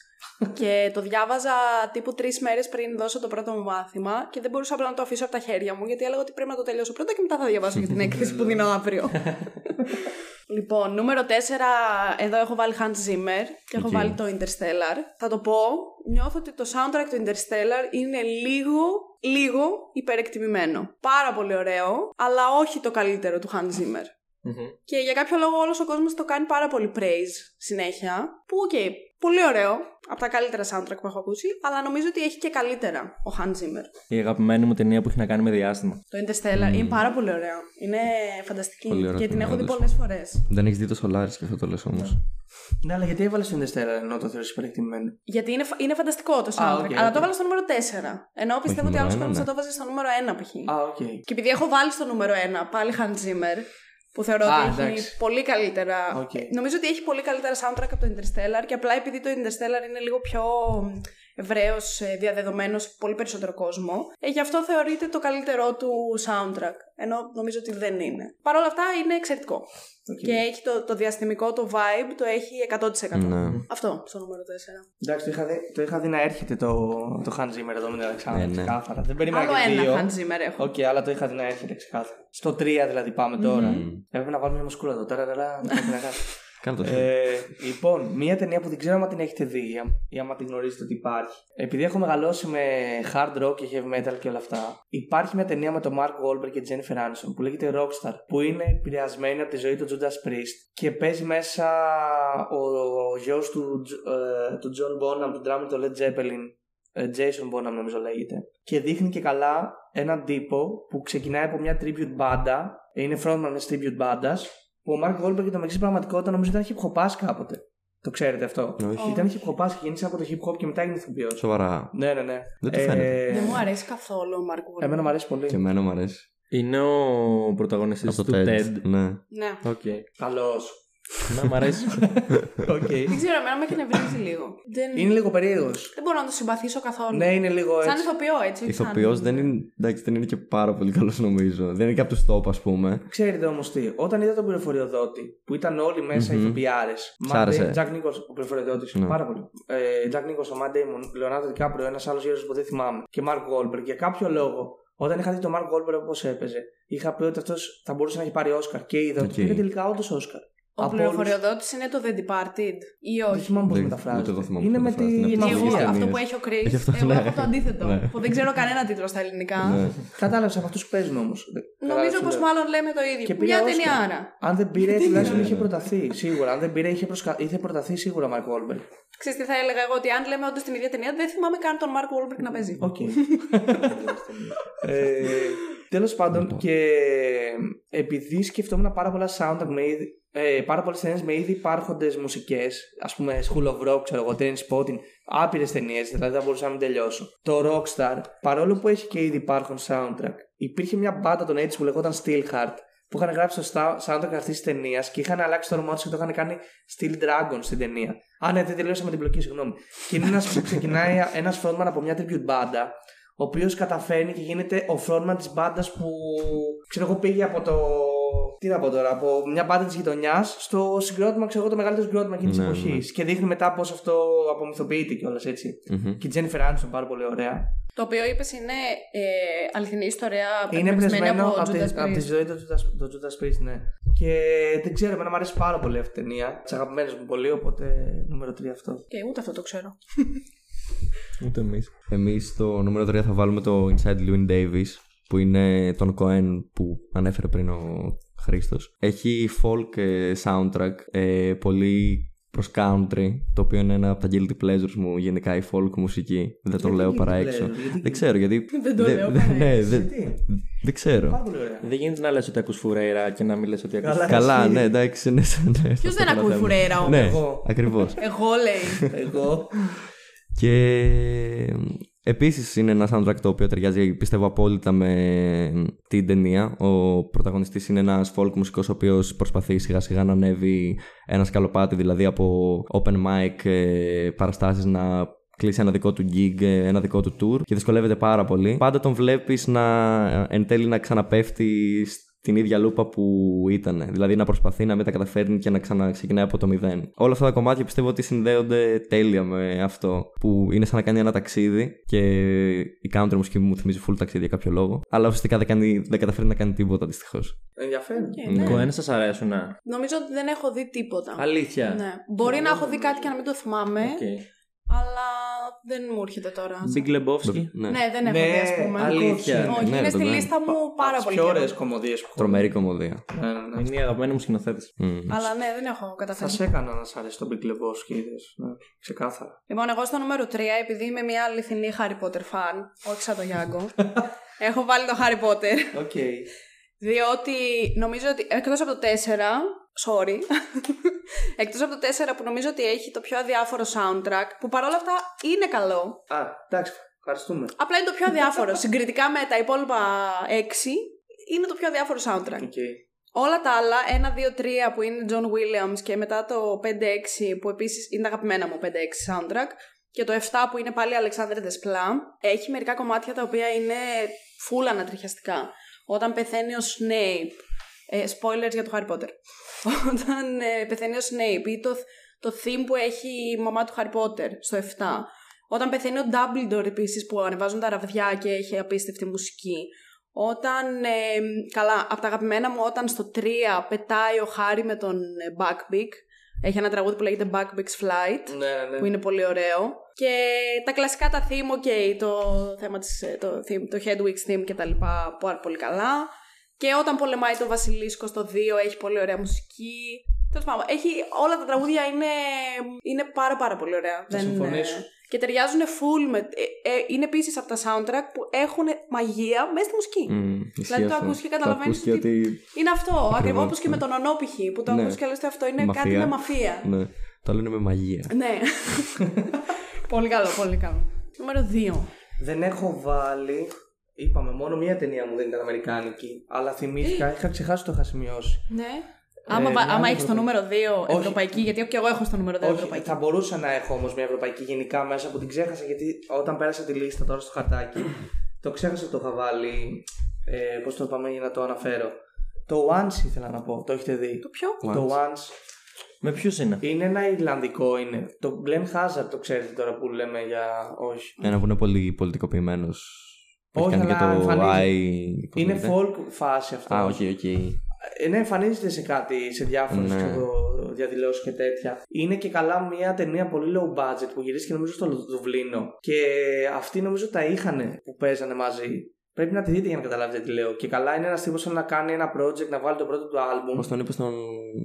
και το διάβαζα τύπου τρεις μέρες πριν δώσω το πρώτο μου μάθημα και δεν μπορούσα απλά να το αφήσω από τα χέρια μου γιατί έλεγα ότι πρέπει να το τελειώσω πρώτα και μετά θα διαβάσω για την έκθεση που δίνω αύριο. *laughs* λοιπόν, νούμερο 4, εδώ έχω βάλει Hans Zimmer και έχω Εκεί. βάλει το Interstellar. Θα το πω, νιώθω ότι το soundtrack του Interstellar είναι λίγο, λίγο υπερεκτιμημένο. Πάρα πολύ ωραίο, αλλά όχι το καλύτερο του Hans Zimmer. Μμμ. Και για κάποιο λόγο όλος ο κόσμος το κάνει πάρα πολύ praise συνέχεια. Που, οκ, πολύ ωραίο. Από τα καλύτερα soundtrack που έχω ακούσει. Αλλά νομίζω ότι έχει και καλύτερα ο Hans Zimmer. Η αγαπημένη μου ταινία που έχει να κάνει με διάστημα. Το Interstellar είναι πάρα πολύ ωραίο. Είναι φανταστική. Πολύ ωραία και την ταινία, έχω δει όντως. πολλές φορές. Δεν έχεις δει το Solaris και αυτό το λες όμως. Ναι, αλλά γιατί έβαλες το Interstellar ενώ το θεωρείς υπερεκτιμημένο; Γιατί είναι, φα- είναι φανταστικό το Α, soundtrack. OK, αλλά οκ. το έβαλα στο νούμερο 4. Ενώ πιστεύω ότι νούμερο άλλος ένα, κόσμος ναι. θα το βάζει στο νούμερο 1 π.χ. Α, οκ. Και επειδή έχω βάλει στο νούμερο 1 πάλι Hans Zimmer, που θεωρώ Α, ότι έχει εντάξει. πολύ καλύτερα. Οκ. Νομίζω ότι έχει πολύ καλύτερα soundtrack από το Interstellar και απλά επειδή το Interstellar είναι λίγο πιο ευρέως διαδεδομένος σε πολύ περισσότερο κόσμο, ε, γι' αυτό θεωρείται το καλύτερό του soundtrack. Ενώ νομίζω ότι δεν είναι. Παρ' όλα αυτά είναι εξαιρετικό. Οκ. Και έχει το, το διαστημικό, το vibe, το έχει 100%. Ναι. Αυτό στο νούμερο 4. Εντάξει, το είχα, δει, το είχα δει να έρχεται το, το Hans Zimmer εδώ με την Αλεξάνδρα. Ναι, ναι. Ξεκάθαρα. Δεν περίμενα Άλλο και ένα δύο. Hans Zimmer έχω. Οκ, αλλά το είχα δει να έρχεται ξεκάθαρα. Στο 3 δηλαδή πάμε τώρα. Έπρεπε να βάλουμε μια μουσικούλα εδώ. Τώρα, τώρα, δεν ξέρω τι να κάνω. Κάνε το Ε, λοιπόν, μια ταινία που δεν ξέρω αν την έχετε δει ή αν- ή άμα την γνωρίζετε ότι υπάρχει. Επειδή έχω μεγαλώσει με hard rock και heavy metal και όλα αυτά, υπάρχει μια ταινία με τον Mark Wahlberg και Jennifer Aniston που λέγεται Rockstar, που είναι επηρεασμένη από τη ζωή του Judas Priest και παίζει μέσα ο, ο γιος του, Τζ- ε, του John Bonham, του drummer του Led Zeppelin, ε, Jason Bonham νομίζω λέγεται. Και δείχνει και καλά έναν τύπο που ξεκινάει από μια tribute μπάντα, είναι frontman μιας tribute μπάντας, που ο Mark Wahlberg το μεταξύ πραγματικότητα νομίζω ήταν hip hop κάποτε. Το ξέρετε αυτό. Όχι. Ήταν hip hop και γέννησε από το hip hop και μετά έγινε ηθοποιό. Σοβαρά. Ναι, ναι, ναι. Δεν το φαίνεται. Δεν μου αρέσει καθόλου ο Mark Wahlberg. Εμένα μου αρέσει πολύ. Και εμένα μου αρέσει. Είναι ο πρωταγωνιστής Από του το TED. TED. Ναι. Ναι. Οκ. Καλός. Να μ' αρέσει. *laughs* Οκ. Δεν ξέρω, εμένα με εκνευρίζει λίγο. Δεν, Είναι λίγο περίεργος. δεν μπορώ να το συμπαθήσω καθόλου. Ναι, είναι λίγο Σαν έτσι. ηθοποιό, έτσι. όχι σαν- Ηθοποιός δεν είναι. Εντάξει, δεν είναι και πάρα πολύ καλός νομίζω. Δεν είναι και από τους top, ας πούμε. Ξέρετε όμως τι, όταν είδα τον πληροφοριοδότη που ήταν όλοι μέσα Μμμ. ηθοποιάρες. Σ' άρεσε. Τζακ Νίκολσον, ο πληροφοριοδότης. Ναι. Πάρα πολύ. Ε, Τζακ Νίκο, ο Μαν Ντέιμον, Λεωνάρντο Δικάπριο, ένας άλλος γέρος που δεν θυμάμαι. Και Μαρκ Γόλμπεργκ. Για κάποιο λόγο, όταν είχα δει τον Μαρκ Γόλμπεργκ όπως έπαιζε, είχα πει ότι αυτός θα μπορούσε να έχει πάρει Όσκαρ. Και είδα ότι Οκ. πήρε τελικά όντως Όσκαρ. Ο Από πληροφοριοδότης είναι το The Departed ή Δεν όχι; θυμάμαι πώς Δεν- μεταφράζεται. ούτε εγώ θυμάμαι Είναι πώς με τη μεταφράζεται. Είναι Γιατί από εγώ τις μαφία. αυτό ταινίες. που έχει ο Chris, Έχει αυτό, εγώ ναι. έχω το αντίθετο. Ναι. Που δεν ξέρω κανένα τίτλο στα ελληνικά. Ναι. Κατάλαβε από αυτούς που παίζουν όμως. Νομίζω πως μάλλον λέμε το ίδιο. Και πήρε Μια Όσκαρ. ταινία άρα. Αν δεν πήρε, τουλάχιστον Ναι, είχε ναι. προταθεί. Σίγουρα. Αν δεν πήρε, είχε, προσκα... είχε προταθεί σίγουρα ο Μαρκ Γόλμπεργκ. Ξέρεις τι θα έλεγα εγώ, ότι αν λέμε όντως την ίδια ταινία, δεν θυμάμαι καν τον Mark Wahlberg να παίζει. Οκ. *laughs* ε, Τέλος πάντων, και επειδή σκεφτόμουν πάρα πολλά soundtrack με ήδη, ε, πάρα πολλές ταινίες με ήδη υπάρχοντες μουσικές, ας πούμε School of Rock, ξέρω εγώ, Trainspotting, άπειρες ταινίες, δηλαδή θα μπορούσα να μην τελειώσω. Το Rockstar, παρόλο που έχει και ήδη υπάρχον soundtrack, υπήρχε μια μπάντα των 80s που λεγόταν Steelheart, που είχαν γράψει το sta- soundtrack αυτής της ταινίας και είχαν αλλάξει το όνομά τους και το είχαν κάνει Steel Dragon στην ταινία. Α, ναι, δεν τελείωσα με την πλοκή, συγγνώμη. Και είναι ένας που *laughs* ξεκινάει ένας frontman από μια tribute μπάντα, ο οποίος καταφέρνει και γίνεται ο frontman της μπάντα που ξέρω εγώ πήγε από το Τι να πω τώρα, από μια πάντα της γειτονιάς στο συγκρότημα, ξέρω εγώ, το μεγαλύτερο συγκρότημα εκείνης της Ναι, εποχής. ναι. Και δείχνει μετά πώς αυτό απομυθοποιείται κιόλας έτσι. Μμμ. Και η Τζένιφερ Άνιστον πάρα πολύ ωραία. Το οποίο είπες είναι ε, αληθινή ιστορία. Είναι εμπνευσμένη εμπνευσμένο από από, τη, Judas από τη Priest. ζωή του Judas, του Judas Priest, ναι. Και δεν ξέρω, εμένα μου αρέσει πάρα πολύ αυτή η ταινία. Τι αγαπημένε μου πολύ, οπότε νούμερο 3 αυτό. Και ούτε αυτό το ξέρω. *laughs* Ούτε εμείς. Εμείς στο νούμερο 3 θα βάλουμε το Inside Llewyn Davis που είναι τον Cohen που ανέφερε πριν ο Χρήστος. Έχει folk ε, soundtrack, ε, πολύ προς country, το οποίο είναι ένα από τα guilty pleasures μου γενικά η folk μουσική. Δεν το Γιατί λέω guilty παρά pleasure, έξω. γιατί Δεν ξέρω γιατί. *laughs* Δεν το δε- λέω δε- παρά ναι, έξω. δε- Γιατί; δεν ξέρω. Πάρα πολύ ωραία. Δεν γίνεται να λες ότι ακούς φουρέιρα και να μην λες ότι ακούς Καλά. Καλά, εσύ. ναι, εντάξει. Ναι, ναι, Ποιος αυτό δεν το ακούει θέμα. φουρέιρα όμως; Ναι, Εγώ. ακριβώς. Εγώ λέει. Εγώ. Και επίσης είναι ένα soundtrack το οποίο ταιριάζει πιστεύω απόλυτα με την ταινία. Ο πρωταγωνιστής είναι ένας folk μουσικός ο οποίος προσπαθεί σιγά σιγά να ανέβει ένα σκαλοπάτι δηλαδή από open mic ε, παραστάσεις να κλείσει ένα δικό του gig, ε, ένα δικό του tour και δυσκολεύεται πάρα πολύ. Πάντα τον βλέπεις να ε, εν τέλει να ξαναπέφτεις στην ίδια λούπα που ήταν. Δηλαδή να προσπαθεί να μην τα καταφέρνει και να ξαναξεκινάει από το μηδέν. Όλα αυτά τα κομμάτια πιστεύω ότι συνδέονται τέλεια με αυτό. Που είναι σαν να κάνει ένα ταξίδι και η country μουσική μου θυμίζει full ταξίδι για κάποιο λόγο. Αλλά ουσιαστικά δεν, κάνει, δεν καταφέρει να κάνει τίποτα δυστυχώς. Ενδιαφέρον. Ε, ναι. Κοέν σας αρέσουν, ναι. Νομίζω ότι δεν έχω δει τίποτα. Αλήθεια. Ναι. Μπορεί να έχω δει κάτι και να μην το θυμάμαι, Οκ. Αλλά δεν μου έρχεται τώρα. Big Lebowski. Ναι. Ναι, δεν έχω Ναι, δει, ας πούμε. αλήθεια. Όχι, Ναι, είναι ρε, στη το λίστα μου πάρα πολύ. Πιο καιρό. ωραίε κομμωδίες που έχω. Τρομερή κομμωδία. Ναι, ναι, ναι. Είναι η αγαπημένη μου σκηνοθέτη. Μμ. Αλλά ναι, δεν έχω Θα καταφέρει. σε έκανα να σ' αρέσει το Big Lebowski, είδες. Ναι, ξεκάθαρα. Λοιπόν, εγώ στο νούμερο 3, επειδή είμαι μια αληθινή Harry Potter fan, όχι σαν το Γιάνγκο, *laughs* έχω βάλει το Harry Potter. Οκ. Διότι νομίζω ότι εκτός από το 4, sorry, *laughs* εκτός από το 4 που νομίζω ότι έχει το πιο αδιάφορο soundtrack, που παρόλα αυτά είναι καλό, Α, εντάξει, ευχαριστούμε. απλά είναι το πιο αδιάφορο. *laughs* Συγκριτικά με τα υπόλοιπα 6, είναι το πιο αδιάφορο soundtrack. OK. Όλα τα άλλα, 1, 2, 3 που είναι John Williams και μετά το 5-6 που επίσης είναι τα αγαπημένα μου 5-6 soundtrack και το 7 που είναι πάλι Alexander Desplat, έχει μερικά κομμάτια τα οποία είναι full ανατριχιαστικά. Όταν πεθαίνει ο Snape, ε, spoilers για το Harry Potter, *laughs* όταν ε, πεθαίνει ο Snape ή το, το theme που έχει η μαμά του Harry Potter στο 7, όταν πεθαίνει ο Dumbledore επίσης που ανεβάζουν τα ραβδιά και έχει απίστευτη μουσική, όταν, ε, καλά, από τα αγαπημένα μου, όταν στο 3 πετάει ο Χάρη με τον ε, Backbeak, έχει ένα τραγούδι που λέγεται Backbeak's Flight, Ναι, ναι, ναι. που είναι πολύ ωραίο. Και τα κλασικά τα theme, ok, το θέμα της, ε, το, theme, το Hedwig's theme και τα λοιπά, πάρα πολύ καλά. Και όταν πολεμάει το Βασιλίσκο στο 2 έχει πολύ ωραία μουσική. Τέλος πάντων, έχει, όλα τα τραγούδια είναι, είναι πάρα πάρα πολύ ωραία. Θα συμφωνήσω. ε, και ταιριάζουν full με... ε, ε, είναι επίσης από τα soundtrack που έχουν μαγεία μέσα στη μουσική. Μμ, ισχύει Δηλαδή το αυτό. ακούς και Το καταλαβαίνεις ακούς και ότι- ότι. Είναι αυτό. Ακριβώς, Ακριβώς όπως και ναι. με τον ονόπηχη που το Ναι. ακούς και λες ότι αυτό είναι Μαφία. κάτι με μαφία. Ναι, το άλλο είναι με μαγεία. Ναι. *laughs* πολύ καλό, πολύ καλό. Νούμερο 2. Δεν έχω βάλει. Είπαμε, μόνο μία ταινία μου δεν ήταν Αμερικάνικη. Αλλά θυμήθηκα, είχα ξεχάσει το είχα σημειώσει. Ναι. Άμα, Ε, βα- μια άμα έχεις το ευρωπαϊκή. νούμερο 2 Όχι. ευρωπαϊκή, γιατί και εγώ έχω στο νούμερο 2 Όχι, ευρωπαϊκή. θα μπορούσα να έχω όμως μια ευρωπαϊκή γενικά μέσα που την ξέχασα γιατί όταν πέρασα τη λίστα τώρα στο χαρτάκι, το ξέχασα ότι το είχα βάλει. Ε, Πώς το πάμε για να το αναφέρω. Το Once ήθελα να πω, το έχετε δει. Το ποιο; Το Once Με ποιους είναι; είναι ένα Ιρλανδικό είναι. Το Glenn Hazard το ξέρετε τώρα που λέμε για. Όχι. Ένα που είναι πολύ πολιτικοποιημένος. Έχει Όχι, κάνει και αλλά το εμφανίζει- I. πώς Είναι λέγεται; folk φάση αυτό. Α, οκ, οκ. Ε, ναι, εμφανίζεται σε κάτι, σε διάφορες Ναι. διαδηλώσεις και τέτοια. Είναι και καλά μια ταινία πολύ low budget που γυρίστηκε νομίζω στο Δουβλίνο. Και αυτοί νομίζω τα είχαν που παίζανε μαζί. Πρέπει να τη δείτε για να καταλάβετε τι λέω. Και καλά είναι ένας τύπος να κάνει ένα project, να βάλει το πρώτο του album. Πώς τον είπες στον.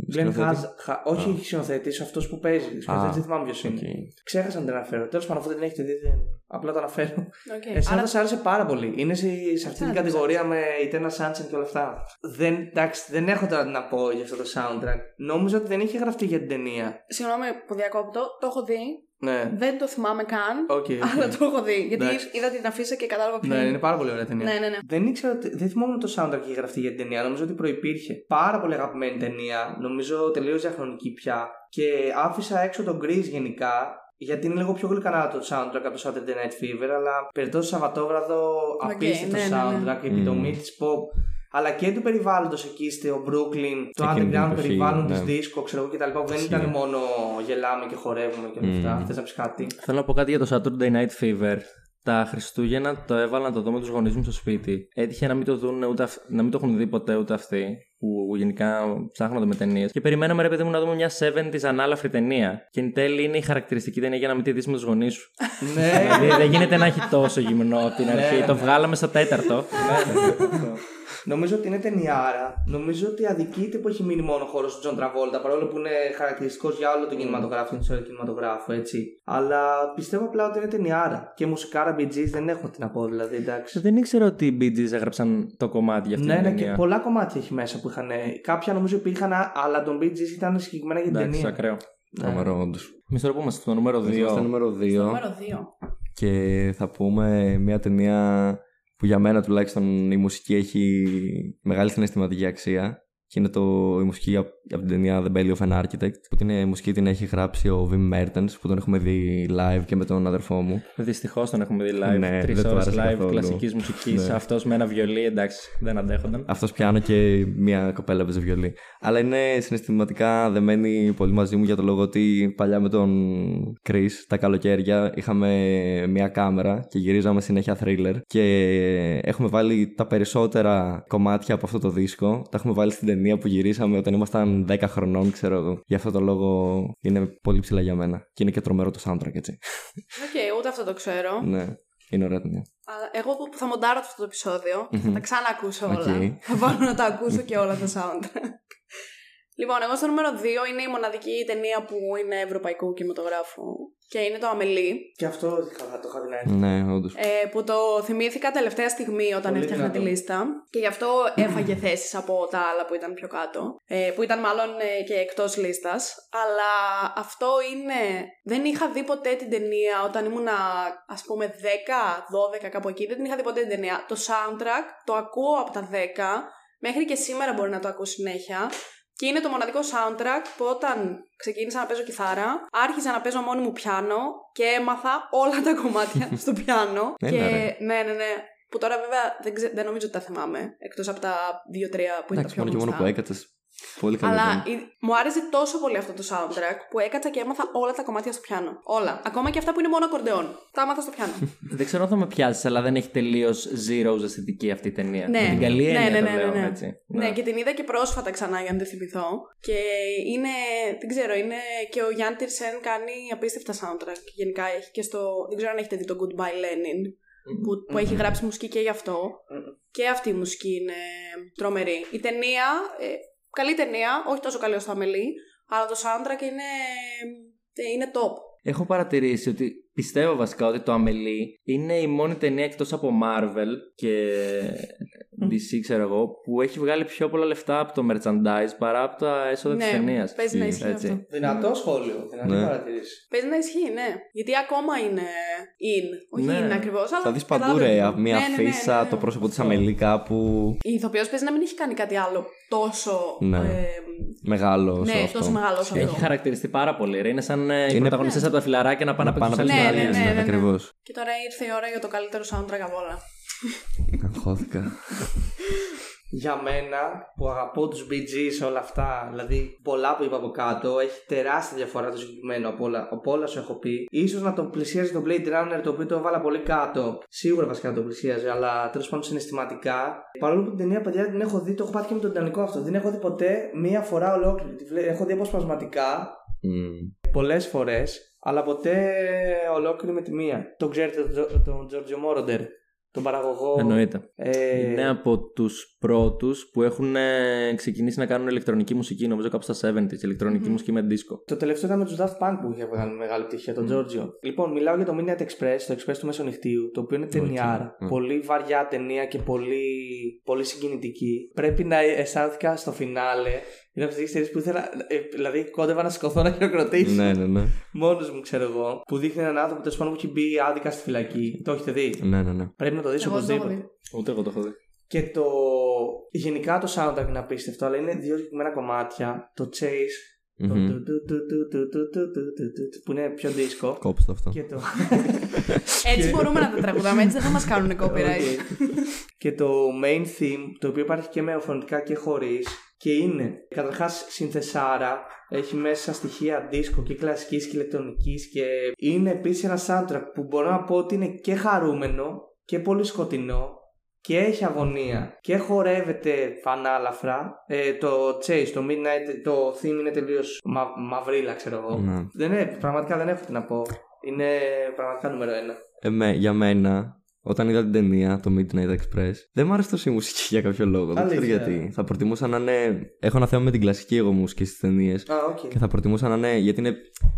Glen σκηνοθέτη; Hans- Χα- όχι σκηνοθέτης, αυτός που παίζει. Σκηνοθέτη δεν θυμάμαι ποιος είναι. οκ. Ξέχασα να την αναφέρω. Τέλος πάντων, αφού δεν την έχετε δει, δεν... απλά το αναφέρω. Okay. Εσένα Άρα, θα σας άρεσε πάρα πολύ. Είναι σε, σε αυτή την Άρα, κατηγορία με Eternal Sunshine και όλα αυτά. Δεν, εντάξει, δεν έχω τώρα τι να πω για αυτό το soundtrack. Νόμιζα ότι δεν είχε γραφτεί για την ταινία. Συγγνώμη που διακόπτω, το έχω δει. Ναι. Δεν το θυμάμαι καν. OK, OK. *laughs* Αλλά το έχω δει. Γιατί Εντάξει. είδα την αφίσα και κατάλαβα ποιο Ναι, είναι. είναι πάρα πολύ ωραία ταινία. Ναι, ναι, ναι. Δεν ήξερα, ότι- δεν θυμόμουν ότι το soundtrack είχε γραφτεί για την ταινία. Νομίζω ότι προπήρχε. Πάρα πολύ αγαπημένη ταινία. Νομίζω τελείως διαχρονική πια. Και άφησα έξω τον Grease γενικά. Γιατί είναι λίγο πιο γλυκανά το soundtrack από το Saturday Night Fever. Αλλά περιττό Σαββατόβραδο, απίστευτο ναι, ναι, ναι. soundtrack. Η Mm. επιτομή της pop. Αλλά και του περιβάλλοντος εκεί στο Brooklyn, το Εκείνη την underground εποχή, περιβάλλον ναι. της δίσκο, ξέρω εγώ κτλ. Που δεν Ισχύει. ήταν μόνο γελάμε και χορεύουμε και όλα αυτά. Μμμ. Θες να πεις κάτι; Θέλω να πω κάτι για το Saturday Night Fever. Τα Χριστούγεννα το έβαλα να το δω με τους γονείς μου στο σπίτι. Έτυχε να μην το, δουν ούτε αυ- να μην το έχουν δει ποτέ ούτε αυτοί, που γενικά ψάχνονται με ταινίες. Και περιμέναμε ρε παιδί μου να δούμε μια 70s ανάλαφρη ταινία. Και εν τέλει είναι η χαρακτηριστική ταινία για να μην τη δεις με τους γονείς σου. ναι, δηλαδή δεν γίνεται να έχει τόσο γυμνό από την Ναι, αρχή. ναι, το ναι. βγάλαμε στο τέταρτο. Ναι, ναι, αυτό. Νομίζω ότι είναι ταινιάρα. Νομίζω ότι αδικείται που έχει μείνει μόνο ο χορός του Τζον Τραβόλτα, παρόλο που είναι χαρακτηριστικός για όλο τον κινηματογράφο, την ιστορία του κινηματογράφου, έτσι. Αλλά πιστεύω απλά ότι είναι ταινιάρα. Και μουσικάρα Bee Gees δεν έχω τι να πω, δηλαδή, εντάξει. δεν ήξερα ότι οι Bee Gees έγραψαν το κομμάτι για αυτή Ναι, την ναι, και ταινία. πολλά κομμάτια έχει μέσα που είχαν. Κάποια νομίζω υπήρχαν, αλλά τον Bee Gees ήταν συγκεκριμένα για την Εντάξει, ταινία. ακραίο. Ναι. Τρομερό, όντως. Εμείς τώρα που είμαστε στο νούμερο 2. Είμαστε νούμερο 2 Νούμερο 2. και θα πούμε μια ταινία που για μένα τουλάχιστον η μουσική έχει μεγάλη συναισθηματική αξία και είναι το, η μουσική από από την ταινία The Belly of an Architect που την ε, μουσική την έχει γράψει ο Wim Mertens που τον έχουμε δει live και με τον αδερφό μου. Δυστυχώς τον έχουμε δει live. Ναι, Τρεις δεν του ώρες άρεσε live καθόλου. κλασικής μουσικής. Ναι. Αυτός με ένα βιολί, εντάξει, δεν αντέχονταν. Αυτός πιάνω και μια κοπέλα παίζει βιολί. Αλλά είναι συναισθηματικά δεμένη πολύ μαζί μου για το λόγο ότι παλιά με τον Chris τα καλοκαίρια είχαμε μια κάμερα και γυρίζαμε συνέχεια thriller και έχουμε βάλει τα περισσότερα κομμάτια από αυτό το δίσκο. Τα έχουμε βάλει στην ταινία που γυρίσαμε όταν ήμασταν 10 χρονών, ξέρω εγώ. Γι' αυτό το λόγο είναι πολύ ψηλά για μένα. Και είναι και τρομερό το soundtrack, έτσι. Οκ, ούτε αυτό το ξέρω. ναι, είναι ωραία ταινία. Αλλά εγώ που θα μοντάρω αυτό το επεισόδιο και θα τα ξανακούσω όλα. Οκ. Θα βάλω να τα ακούσω και όλα τα soundtrack. Λοιπόν, εγώ στο νούμερο 2 είναι η μοναδική ταινία που είναι ευρωπαϊκού κινηματογράφου και είναι το Αμελί. Και αυτό θα το είχα δει να έρθει. Ναι, όντως. Ε, που το θυμήθηκα τελευταία στιγμή όταν Πολύ έφτιαχνα τη δυνατό. λίστα και γι' αυτό έφαγε *clears throat* θέσεις από τα άλλα που ήταν πιο κάτω ε, που ήταν μάλλον ε, και εκτός λίστας αλλά αυτό είναι δεν είχα δει ποτέ την ταινία όταν ήμουνα ας πούμε 10, 12 κάπου εκεί δεν την είχα δει ποτέ την ταινία το soundtrack το ακούω από τα 10 μέχρι και σήμερα μπορεί να το ακούω συνέχεια και είναι το μοναδικό soundtrack που όταν ξεκίνησα να παίζω κιθάρα, άρχισα να παίζω μόνη μου πιάνο και έμαθα όλα τα κομμάτια *laughs* στο πιάνο. Έλα, και ρε. ναι, ναι, ναι. Που τώρα βέβαια δεν, ξε... δεν νομίζω ότι τα θυμάμαι. Εκτός από τα 2-3 που είναι τα Εντάξει, πιο μόνο και μόνο γνωστά. που έκατσε. Πολύ καλή Αλλά ταινία. η- μου άρεσε τόσο πολύ αυτό το soundtrack που έκατσα και έμαθα όλα τα κομμάτια στο πιάνο. Όλα. Ακόμα και αυτά που είναι μόνο ακορντεόν. Τα έμαθα στο πιάνο. *laughs* Δεν ξέρω αν θα με πιάσεις, αλλά δεν έχει τελείως zero αισθητική αυτή η ταινία. Ναι. Με την καλή Ναι, έννοια ναι, το ναι, λέω, ναι. έτσι. Ναι, και την είδα και πρόσφατα ξανά για να δεν θυμηθώ. Και είναι, δεν ξέρω, είναι και ο Γιάνν Τιρσέν κάνει απίστευτα soundtrack. Γενικά έχει και στο, δεν ξέρω αν έχετε δει το Goodbye Lenin, που, που έχει γράψει μουσική και γι' αυτό. Και αυτή η μουσική είναι τρομερή. Η ταινία, ε, καλή ταινία, όχι τόσο καλή ως το Αμελή, αλλά το soundtrack είναι, ε, είναι top. Έχω παρατηρήσει ότι πιστεύω βασικά ότι το Αμελή είναι η μόνη ταινία εκτός από Marvel και DC, ξέρω εγώ, που έχει βγάλει πιο πολλά λεφτά από το merchandise παρά από τα έσοδα της ταινίας. Ναι, παίζει να ισχύει Έτσι. αυτό. Δυνατό σχόλιο, δυνατή Ναι. παρατηρήση. Παίζει να ισχύει, ναι. Γιατί ακόμα είναι in. Όχι Ναι. in ακριβώς, αλλά. Θα δεις παντού καταλαβαίνω. ρε μια Ναι, ναι, ναι, ναι, αφίσα, ναι. το πρόσωπο της Αμελή κάπου Η ηθοποιός παίζει να μην έχει κάνει κάτι άλλο τόσο. Ναι. ε, μεγάλο. ναι, σε αυτό. τόσο μεγάλο όσο αυτό. Έχει χαρακτηριστεί πάρα πολύ. Ρε. Είναι σαν ε, οι Είναι- πρωταγωνιστές από τα φιλαράκια να πάνε να Να πάνε παίξουν από σε Ναι, άλλες ναι, ταινίες. ναι, ναι, ναι. Ακριβώ. Και τώρα ήρθε η ώρα για το καλύτερο soundtrack από όλα. Αγχώθηκα. Για μένα που αγαπώ τους Bee Gees όλα αυτά, δηλαδή πολλά που είπα από κάτω, έχει τεράστια διαφορά το συγκεκριμένο από όλα, από όλα σου έχω πει. Ίσως να τον πλησίαζε το Blade Runner το οποίο το έβαλα πολύ κάτω. Σίγουρα βασικά τον πλησίαζε, αλλά τέλος πάντων συναισθηματικά. Παρόλο που την ταινία παιδιά την έχω δει, το έχω πάθει και με τον Ιτανικό αυτό. Δεν έχω δει ποτέ μία φορά ολόκληρη. Τη βλέ- Έχω δει αποσπασματικά Μμμ. πολλές φορές, αλλά ποτέ ολόκληρη με τη μία. Τον ξέρετε τον Τζο- τον Τζόρτζιο Μόροντερ, τον παραγωγό. Εννοείται. Ε, Είναι από τους πρώτους που έχουν ε, ξεκινήσει να κάνουν ηλεκτρονική μουσική, νομίζω κάπου στα 70s. ηλεκτρονική μουσική με ντίσκο. Το τελευταίο ήταν με τους Daft Punk που είχε βγάλει μεγάλη επιτυχία, τον Giorgio. Λοιπόν, μιλάω για το Midnight Express, το Express του Μεσονυχτίου, το οποίο είναι ταινιάρα. Οκ. Πολύ βαριά ταινία και πολύ, πολύ συγκινητική. Πρέπει να αισθάνθηκα στο φινάλε. Είναι από τι που ήθελα. Δηλαδή, κόντευα να σηκωθώ να χειροκροτήσω. Ναι, ναι, ναι. Μόνο μου, ξέρω εγώ. Που δείχνει έναν άνθρωπο τέλο πάντων που έχει μπει άδικα στη φυλακή. Το έχετε δει. Ναι, ναι, ναι. Πρέπει να το δει οπωσδήποτε. Ούτε εγώ το έχω δει. Και το. Γενικά το soundtrack είναι απίστευτο, αλλά είναι δύο συγκεκριμένα κομμάτια. Το Chase που είναι πιο δίσκο. Κόψτε αυτό. Έτσι μπορούμε να τα τραγουδάμε, έτσι δεν θα μα κάνουν copyright. Και το main theme, το οποίο υπάρχει και με οφωνητικά και χωρί, και είναι καταρχάς συνθεσάρα, έχει μέσα στοιχεία disco και κλασικής και ηλεκτρονικής. Και είναι επίσης ένα soundtrack που μπορώ να πω ότι είναι και χαρούμενο και πολύ σκοτεινό και έχει αγωνία και χορεύεται φανάλαφρα. Ε, το Chase, το Midnight, το theme είναι τελείως μα, μαυρίλα, ξέρω εγώ. Ναι. Δεν είναι, πραγματικά δεν έχω τι να πω. Είναι πραγματικά νούμερο ένα. Εμέ, για μένα, όταν είδα την ταινία, το Midnight Express, δεν μου άρεσε τόσο η μουσική για κάποιο λόγο. Δεν ξέρω Αλήθεια. γιατί. Θα προτιμούσα να είναι. Έχω ένα θέμα με την κλασική εγώ μουσικής στις ταινίες. Α, οκ. Και θα προτιμούσα να είναι. Γιατί είναι.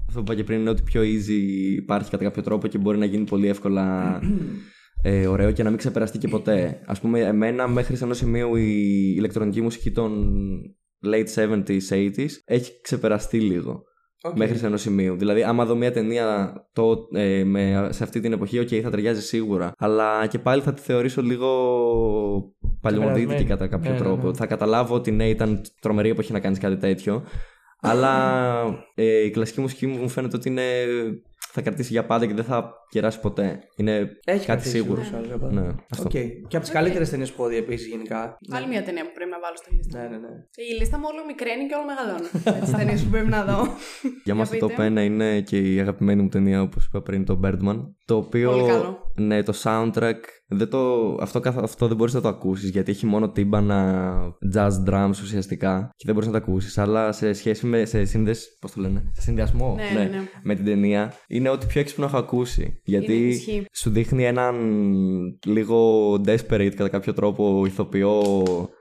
Αυτό που είπα και πριν είναι ότι πιο easy υπάρχει κατά κάποιο τρόπο και μπορεί να γίνει πολύ εύκολα *clears throat* ε, ωραίο και να μην ξεπεραστεί και ποτέ. Α πούμε, εμένα μέχρι σε ενός σημείου η ηλεκτρονική μουσική των late 70s, 80s έχει ξεπεραστεί λίγο. Οκ. Μέχρι σε ενός σημείου. Δηλαδή, άμα δω μια ταινία το, ε, με, σε αυτή την εποχή, οκ, θα ταιριάζει σίγουρα. Αλλά και πάλι θα τη θεωρήσω λίγο παλιωμοδίτικη Ξεπερασμένη. κατά κάποιο Ναι, ναι, τρόπο. ναι. Θα καταλάβω ότι ναι, ήταν τρομερή εποχή να κάνεις κάτι τέτοιο. αλλά ε, η κλασική μουσική μου μου φαίνεται ότι είναι, θα κρατήσει για πάντα και δεν θα γεράσει ποτέ. Είναι Έχει κάτι κρατήσει σίγουρο. ούτως ή άλλως, για πάντα. Ναι, αυτό. Οκ. Και από τις καλύτερες ταινίες που έχω δει επίσης γενικά. Άλλη μια ταινία που πρέπει να βάλω στη λίστα. Ναι, ναι, ναι. Η λίστα μου όλο μικραίνει και όλο μεγαλώνει. Με τις ταινίες που πρέπει να δω. *laughs* Για μας το πείτε. top 1 είναι και η αγαπημένη μου ταινία, όπως είπα πριν, το Birdman. Το οποίο, Πολύ καλό. ναι, το soundtrack, δεν το, αυτό, καθ- αυτό δεν μπορείς να το ακούσεις, γιατί έχει μόνο τύμπανα jazz drums ουσιαστικά και δεν μπορείς να το ακούσεις, αλλά σε σχέση με, σε σύνδεση, πώς το λένε, σε συνδυασμό Ναι, ναι, ναι. με την ταινία, είναι ό,τι πιο έξυπνο έχω ακούσει. Γιατί Είναι, ισχύει. σου δείχνει έναν λίγο desperate κατά κάποιο τρόπο ηθοποιό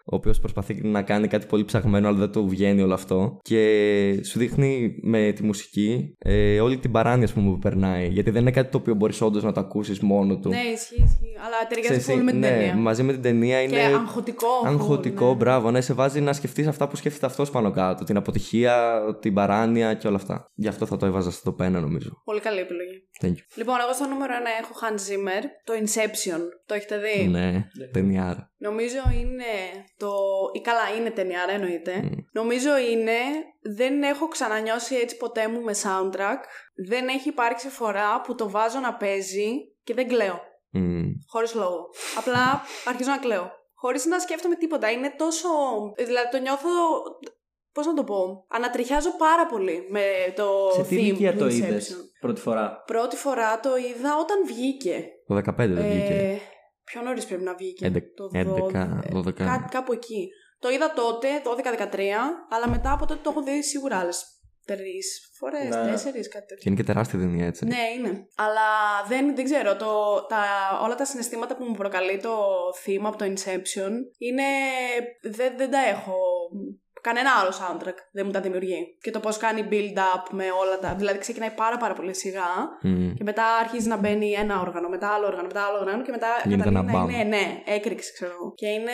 ο οποίος προσπαθεί να κάνει κάτι πολύ ψαγμένο αλλά δεν του βγαίνει όλο αυτό και σου δείχνει με τη μουσική ε, όλη την παράνοια ας πούμε, που περνάει γιατί δεν είναι κάτι το οποίο μπορείς όντως να το ακούσεις μόνο του. Ναι, ισχύει, ισχύει. Αλλά ταιριάζει Ξέρεις τι, πολύ με την ναι, ταινία. μαζί με την ταινία είναι Και αγχωτικό. αγχωτικό, ναι. μπράβο, ναι, σε βάζει να σκεφτείς αυτά που σκέφτεται αυτός πάνω κάτω, την αποτυχία, την παράνοια και όλα αυτά. Γι' αυτό θα το έβαζα στο πένα νομίζω. Πολύ καλή επιλογή. Thank you. Λοιπόν, εγώ στο νούμερο 1 έχω Hans Zimmer, το Inception. Το έχετε δει; Ναι, ταινιάρα. Νομίζω είναι το. ή καλά, είναι ταινιάρα, εννοείται. Μμ. Νομίζω είναι. Δεν έχω ξανανιώσει έτσι ποτέ μου με soundtrack. Δεν έχει υπάρξει φορά που το βάζω να παίζει και δεν κλαίω. Μμ. Χωρίς λόγο. Απλά αρχίζω να κλαίω. Χωρίς να σκέφτομαι τίποτα. Είναι τόσο. Δηλαδή το νιώθω. Πώς να το πω. Ανατριχιάζω πάρα πολύ με το Σε τι theme ηλικία του το Inception. είδες πρώτη φορά; Πρώτη φορά το είδα όταν βγήκε. Το 15 δεν βγήκε. Ε, πιο νωρίς πρέπει να βγήκε; Έντεκα- το 11, 12. Κά, κάπου εκεί. Το είδα τότε, 12-13, αλλά μετά από τότε το έχω δει σίγουρα άλλες τρεις φορές, Ναι. τέσσερις, κάτι τέτοιο. Και είναι και τεράστια ταινία έτσι. Ναι, είναι. Αλλά δεν, δεν ξέρω. Το, τα, όλα τα συναισθήματα που μου προκαλεί το θύμα από το Inception είναι. Δεν, δεν τα έχω. Κανένα άλλο soundtrack δεν μου τα δημιουργεί. Και το πώς κάνει build-up με όλα τα. Δηλαδή ξεκινάει πάρα πάρα πολύ σιγά Μμ. και μετά αρχίζει να μπαίνει ένα όργανο, μετά άλλο όργανο, μετά άλλο όργανο και μετά Γίνεται καταλήγει ένα να μπαμ. είναι, ναι, έκρηξη ξέρω εγώ. Και είναι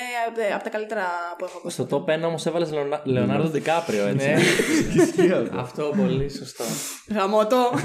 από τα καλύτερα που έχω ακούσει. Στο top 1 όμως έβαλες Λεωνάρντο Ντικάπριο, έτσι. Ναι. *laughs* Αυτό πολύ σωστό. Γαμώτο. *laughs*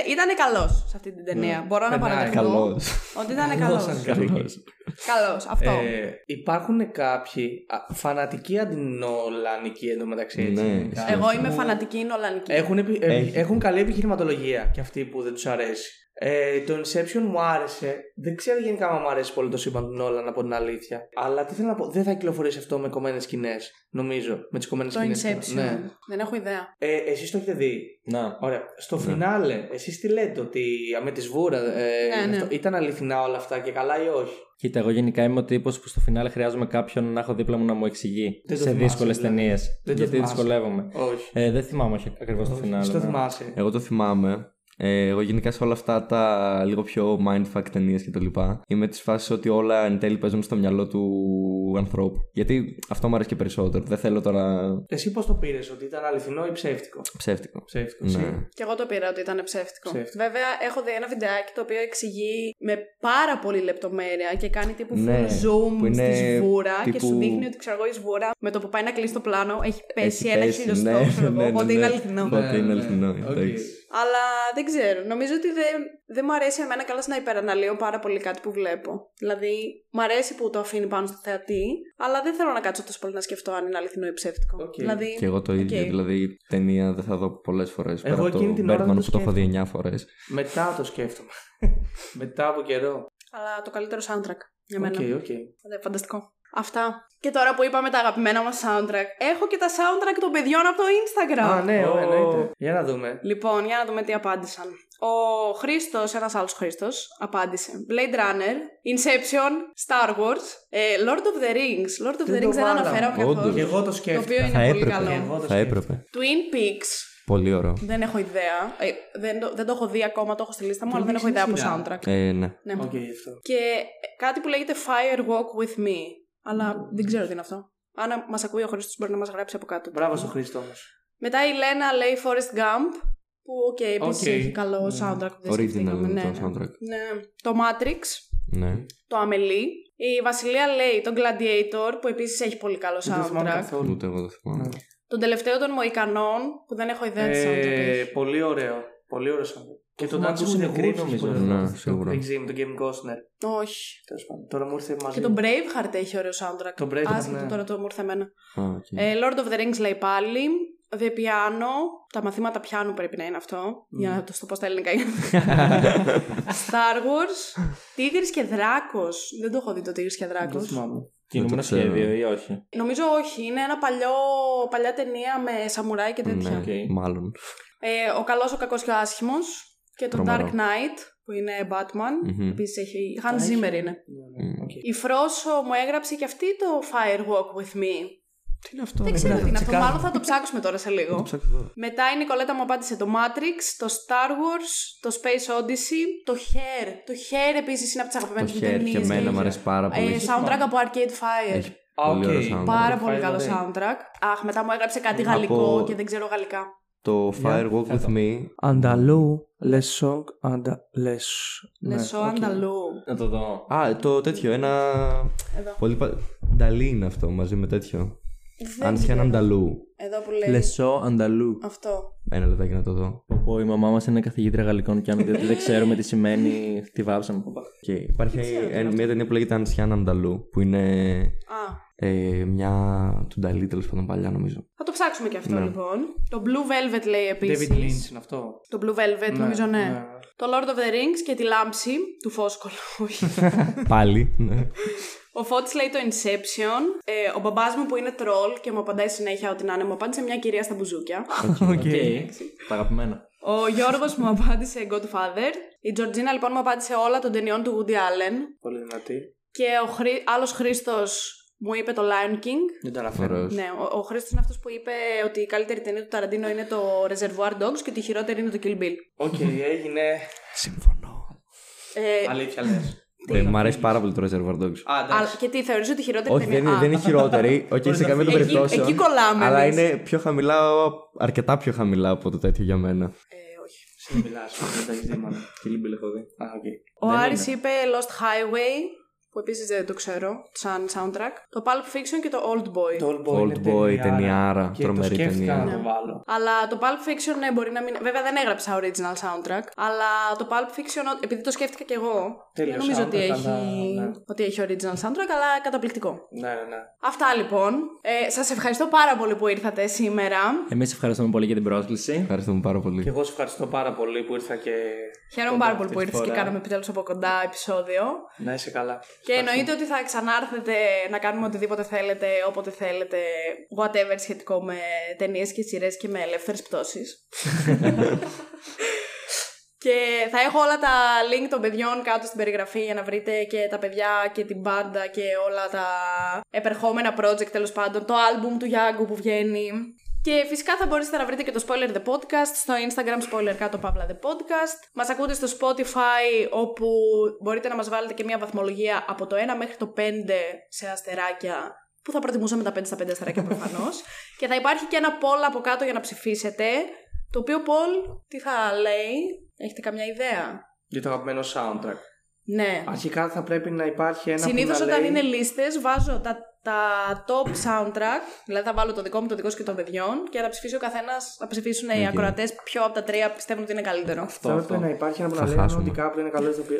Ήταν καλός σε αυτή την ταινία. Μπορώ να Περνάει. παραδεχτώ Καλός. ότι ήταν Καλός καλός. σαν Καλός. Καλός, αυτό. Ε, υπάρχουν κάποιοι α, φανατικοί αντινολανικοί εντωμεταξύ. έτσι, Ναι, γενικά, ισχύει. Εγώ είμαι που φανατική νολανική. Έχουν, επι- ε, Έχει. έχουν καλή επιχειρηματολογία και αυτοί που δεν τους αρέσει. Ε, το Inception μου άρεσε. Δεν ξέρω γενικά αν μου αρέσει πολύ το σύμπαν του Νόλαν, να πω την αλήθεια. Αλλά τι θέλω να πω, δεν θα κυκλοφορήσει αυτό με κομμένες σκηνές. Νομίζω. Με τις κομμένες Το σκηνές. Inception. Ναι. Δεν έχω ιδέα. Ε, Εσείς το έχετε δει; Να. Ωραία. Στο φινάλε, εσείς τι λέτε, ότι με τη σβούρα ε, Ναι, ναι. αυτό- ήταν αληθινά όλα αυτά και καλά ή όχι; Κοίτα, εγώ γενικά είμαι ο τύπος που στο φινάλε χρειάζομαι κάποιον να έχω δίπλα μου να μου εξηγεί Δεν το σε θυμάσαι, δύσκολες δηλαδή. ταινίες. Δεν το Γιατί θυμάσαι. δυσκολεύομαι. Όχι. Ε, δεν θυμάμαι όχι ακριβώς το φινάλε. Εσύ το ναι. θυμάσαι. Εγώ το θυμάμαι. Ε, εγώ γενικά σε όλα αυτά τα λίγο πιο mindfuck ταινίες και το λοιπά είμαι της φάσης ότι όλα εν τέλει παίζουν στο μυαλό του ανθρώπου. Γιατί αυτό μου αρέσει και περισσότερο. Δεν θέλω τώρα Εσύ πώς το πήρες, ότι ήταν αληθινό ή ψεύτικο; ψεύτικο. Ψεύτικο. Ναι. εσύ. Και εγώ το πήρα ότι ήταν ψεύτικο. Ψεύτικο. Βέβαια, έχω δει ένα βιντεάκι το οποίο εξηγεί με πάρα πολύ λεπτομέρεια και κάνει τύπου Ναι, full zoom που είναι στη σβούρα και τύπου- σου δείχνει ότι ξέρω εγώ η σβούρα με το που πάει να κλείσει το πλάνο έχει πέσει Έχει ένα πέσει, χιλιοστό. ναι, ξέρω εγώ, ναι, ναι, Οπότε ναι. είναι αληθινό. Οπότε είναι Ναι, αληθινό. ναι. Οκ. εντάξει. Αλλά δεν ξέρω. Νομίζω ότι δεν, δεν μου αρέσει εμένα καλά να υπεραναλύω πάρα πολύ κάτι που βλέπω. Δηλαδή, μου αρέσει που το αφήνει πάνω στο θεατή, αλλά δεν θέλω να κάτσω τόσο πολύ να σκεφτώ αν είναι αληθινό ή ψεύτικο. Οκ. Δηλαδή, Και εγώ το ίδιο. οκ. Δηλαδή, ταινία δεν θα δω πολλές φορές. Πέρα από το εκείνη την ώρα Birdman δεν το που το έχω δει σκέφτομαι. 9 φορές. Μετά το σκέφτομαι. *laughs* Μετά από καιρό. Αλλά το καλύτερο soundtrack για μένα. Οκ, οκ. Ναι, Φανταστικό. Αυτά. Και τώρα που είπαμε τα αγαπημένα μας soundtrack, έχω και τα soundtrack των παιδιών από το Instagram. Α, ναι, Ω. εννοείται. Για να δούμε. Λοιπόν, για να δούμε τι απάντησαν. Ο Χρήστος, ένας άλλος Χρήστος, απάντησε Blade Runner, Inception, Star Wars, ε, Lord of the Rings. Lord of the Δεν το Rings δεν βάλαμε. αναφέραμε Όντως. καθόλου. Και εγώ το Το σκέφτηκα. οποίο είναι Θα πολύ έπρεπε. καλό. Εγώ το Θα σκέφτηκα. έπρεπε. Twin Peaks. Πολύ ωραίο. Δεν έχω ιδέα. Ε, δεν, το, δεν το έχω δει ακόμα, το έχω στη λίστα μου, Twin αλλά δεν Peaks έχω ιδέα από είναι σειρά. soundtrack. Ε, ναι. Ναι. Οκ, γι' αυτό. Και κάτι που λέγεται Fire Walk with Me. Αλλά δεν ξέρω τι είναι αυτό. Αν μας ακούει ο Χρήστος, μπορεί να μας γράψει από κάτω. Μπράβο στον Χρήστο όμως. Μετά η Λένα λέει Forrest Gump. Που, οκ, επίσης Οκ. έχει καλό Ναι. soundtrack. που δεν Original σκεφτήκαμε. είναι Ναι, το ναι. soundtrack. Ναι. Το Matrix. Ναι. Το Amelie. Η Βασιλεία λέει τον Gladiator, που επίσης έχει πολύ καλό Δεν το θυμάμαι soundtrack. καθόλου. Ούτε εγώ δεν θυμάμαι. Ναι. Τον τελευταίο των Μοϊκανών, που δεν έχω ιδέα τι soundtrack Ε, έχει. πολύ ωραίο. Πολύ ωραίο soundtrack. Και το έχουμε Dancing ακούσει with the νεκροί, Wolves νομίζω. πολύ ωραίο. Ναι, σίγουρα. Το έχει με, το Kevin Costner. Όχι. Τέλος πάντων. Τώρα μου ήρθε μαζί. Και το Braveheart έχει ωραίο soundtrack. Το Braveheart, Άσχετο ναι. τώρα το μου ήρθε εμένα. Α, οκ. Ε, Lord of the Rings λέει πάλι. The Piano. Τα μαθήματα πιάνου πρέπει να είναι αυτό. Για να το στο πω στα ελληνικά. *laughs* Star Wars. Τίγρης και Δράκος. Δεν το έχω δει το Τίγρης και Δεν το Δράκος. θυμάμαι. Κινούμενο ξέρω. σχέδιο ή όχι; Νομίζω όχι. Είναι ένα παλιό, παλιά ταινία με σαμουράι και τέτοια. Ναι, Οκ. μάλλον. Ε, ο καλός, ο κακός και ο άσχημος. Και το Τρομερό. Dark Knight που είναι Batman. Μμμ. Επίσης έχει. Hans έχει. Zimmer είναι. Ναι, ναι, Μμ. οκ. Η Φρόσο μου έγραψε και αυτή το Fire Walk with Me. Τι είναι αυτό. Δεν ρε, ξέρω να τι είναι αυτό. τσεκάρω. Μάλλον θα το ψάξουμε τώρα σε Θα το λίγο. ψάξω τώρα. Μετά η Νικολέτα μου απάντησε το Matrix, το Star Wars, το Space Odyssey, το Hair. Το Hair επίσης είναι από τις Το αγαπημένες μου Hair και ταινίες. εμένα μου αρέσει πάρα πολύ. Ε, soundtrack από Arcade Fire. Έχει Α, πολύ οκ. ωραίο soundtrack. Πάρα Arcade πολύ Fire, καλό ναι. soundtrack. Αχ, μετά μου έγραψε κάτι Από- γαλλικό και δεν ξέρω γαλλικά. Το Fire Walk with φέτο. Me. andalou, les song, αντα... les... ναι, Λεσό οκ. Ανταλού. Να το δω. Α, το τέτοιο. Ένα. Εδώ. Πολύ πα... Νταλή είναι αυτό μαζί με τέτοιο. Δεν Αν ξέρω. Ανταλού. Εδώ που λέει. Λεσό Ανταλού. Αυτό. Ένα λεπτάκι να το δω. Πω, η μαμά μας είναι καθηγήτρια γαλλικών και αν δεν, δεν ξέρουμε τι σημαίνει, τη βάψαμε. Και υπάρχει ξέρω τι είναι ε, αυτό. μια ταινία που λέγεται Ανσιάν Ανταλού. Που είναι Α, ε, μια του Νταλή τέλος πάντων παλιά νομίζω. θα το ψάξουμε και αυτό Ναι. λοιπόν. Το Blue Velvet λέει David επίσης. Lynch είναι αυτό. Το Blue Velvet νομίζω ναι. Το Lord of the Rings και τη λάμψη του Φόσκολου. Όχι. *laughs* Πάλι. Ναι. Ο Φώτης λέει το Inception. Ε, ο μπαμπάς μου που είναι troll και μου απαντάει συνέχεια ότι να είναι, μου απάντησε μια κυρία στα μπουζούκια. Οκ. Τα αγαπημένα. ο Γιώργος μου απάντησε Godfather. Η Τζορτζίνα λοιπόν μου απάντησε όλα των ταινιών του Woody Allen. Πολύ δυνατή. Και ο Χρή... άλλος Χρήστος μου είπε το Lion King. Δεν τα αναφέρω. Ωραίος. Ναι, ο, ο Χρήστος είναι αυτός που είπε ότι η καλύτερη ταινία του Ταραντίνο είναι το Reservoir Dogs και ότι η χειρότερη είναι το Kill Bill. Οκ, έγινε. Συμφωνώ. Ε, Αλήθεια λες. Ε, μ' αρέσει πάρα πολύ το Reservoir Dogs. Α, α, εντάξει. και τι, θεωρείς ότι η χειρότερη Όχι, δεν ταινία... είναι, Α, δεν είναι χειρότερη. Όχι, σε καμία των Εκεί- περιπτώσεων. εκεί κολλάμε Αλλά εμείς. είναι πιο χαμηλά, αρκετά πιο χαμηλά από το τέτοιο για μένα. Ε, όχι. Εσύ μιλάς, δεν τα έχεις δει μάλλον. Kill Bill έχω δει. Α, οκ. Ο Δεν Άρης είναι. είπε Lost Highway, που επίσης δεν το ξέρω, σαν soundtrack. Το Pulp Fiction και το Old Boy. Το Old Boy, Old είναι Boy, ταινιάρα. ταινιάρα, Και τρομερή το σκέφτηκα ταινία. να το βάλω. Αλλά το Pulp Fiction ναι, μπορεί να μην. Βέβαια δεν έγραψα original soundtrack. Αλλά το Pulp Fiction, ό- επειδή το σκέφτηκα κι εγώ. Τέλειος δεν νομίζω ότι soundtrack, έχει, αλλά, ναι. ότι έχει original soundtrack, αλλά καταπληκτικό. Ναι, ναι, ναι. Αυτά λοιπόν. Ε, Σας ευχαριστώ πάρα πολύ που ήρθατε σήμερα. Εμείς ευχαριστούμε πολύ για την πρόσκληση. Ευχαριστούμε πάρα πολύ. Και εγώ σε ευχαριστώ πάρα πολύ που ήρθα και. Χαίρομαι κοντά πάρα πολύ αυτή που τη ήρθατε και φορά. κάναμε επιτέλους από κοντά επεισόδιο. Να είσαι καλά. Και εννοείται ότι θα ξανάρθετε να κάνουμε οτιδήποτε θέλετε, όποτε θέλετε, whatever σχετικό με ταινίες και σειρές και με ελεύθερες πτώσεις. *laughs* και θα έχω όλα τα link των παιδιών κάτω στην περιγραφή για να βρείτε και τα παιδιά και την μπάντα και όλα τα επερχόμενα project τέλος πάντων, το album του Γιάνγκου που βγαίνει. Και φυσικά θα μπορέσετε να βρείτε και το Spoiler The Podcast στο Instagram Spoiler κάτω παύλα The Podcast. Μας ακούτε στο Spotify όπου μπορείτε να μας βάλετε και μια βαθμολογία από το 1 μέχρι το 5 σε αστεράκια που θα προτιμούσαμε τα 5 στα 5 αστεράκια *laughs* προφανώς. και θα υπάρχει και ένα poll από κάτω για να ψηφίσετε. Το οποίο poll τι θα λέει, έχετε καμιά ιδέα; Για το αγαπημένο soundtrack. Ναι. Αρχικά θα πρέπει να υπάρχει ένα. Συνήθως που να όταν λέει... είναι λίστες, βάζω τα, τα top soundtrack. Δηλαδή θα βάλω το δικό μου, το δικό σου και των παιδιών και θα ψηφίσει ο καθένας. Θα ψηφίσουν οι Οκ. ακροατές ποιο από τα τρία πιστεύουν ότι είναι καλύτερο. Θα έπρεπε να υπάρχει ένα που Θα να λέει χάσουμε. ότι κάπου είναι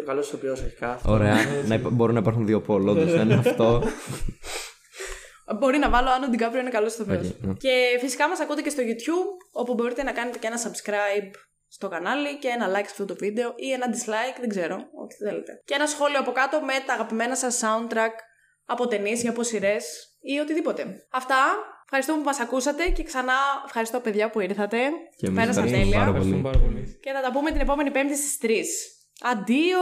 καλός ηθοποιό αρχικά. *laughs* Ωραία. να υπα- μπορούν να υπάρχουν δύο πόλ, όντως. Ένα αυτό. *laughs* Μπορεί να βάλω αν ο Ντικάπριο είναι καλός ηθοποιός. Οκ, ναι. Και φυσικά μας ακούτε και στο YouTube, όπου μπορείτε να κάνετε και ένα subscribe στο κανάλι και ένα like σε αυτό το βίντεο ή ένα dislike, δεν ξέρω, ό,τι θέλετε. Και ένα σχόλιο από κάτω με τα αγαπημένα σας soundtrack από ταινίες ή από σειρές ή οτιδήποτε. Αυτά. Ευχαριστούμε που μας ακούσατε και ξανά ευχαριστώ παιδιά που ήρθατε. Και εμείς Πέρασα ευχαριστούμε τέλεια. πάρα πολύ. Ευχαριστούμε πάρα πολύ. Και θα τα πούμε την επόμενη Πέμπτη στις 3. Αντίο!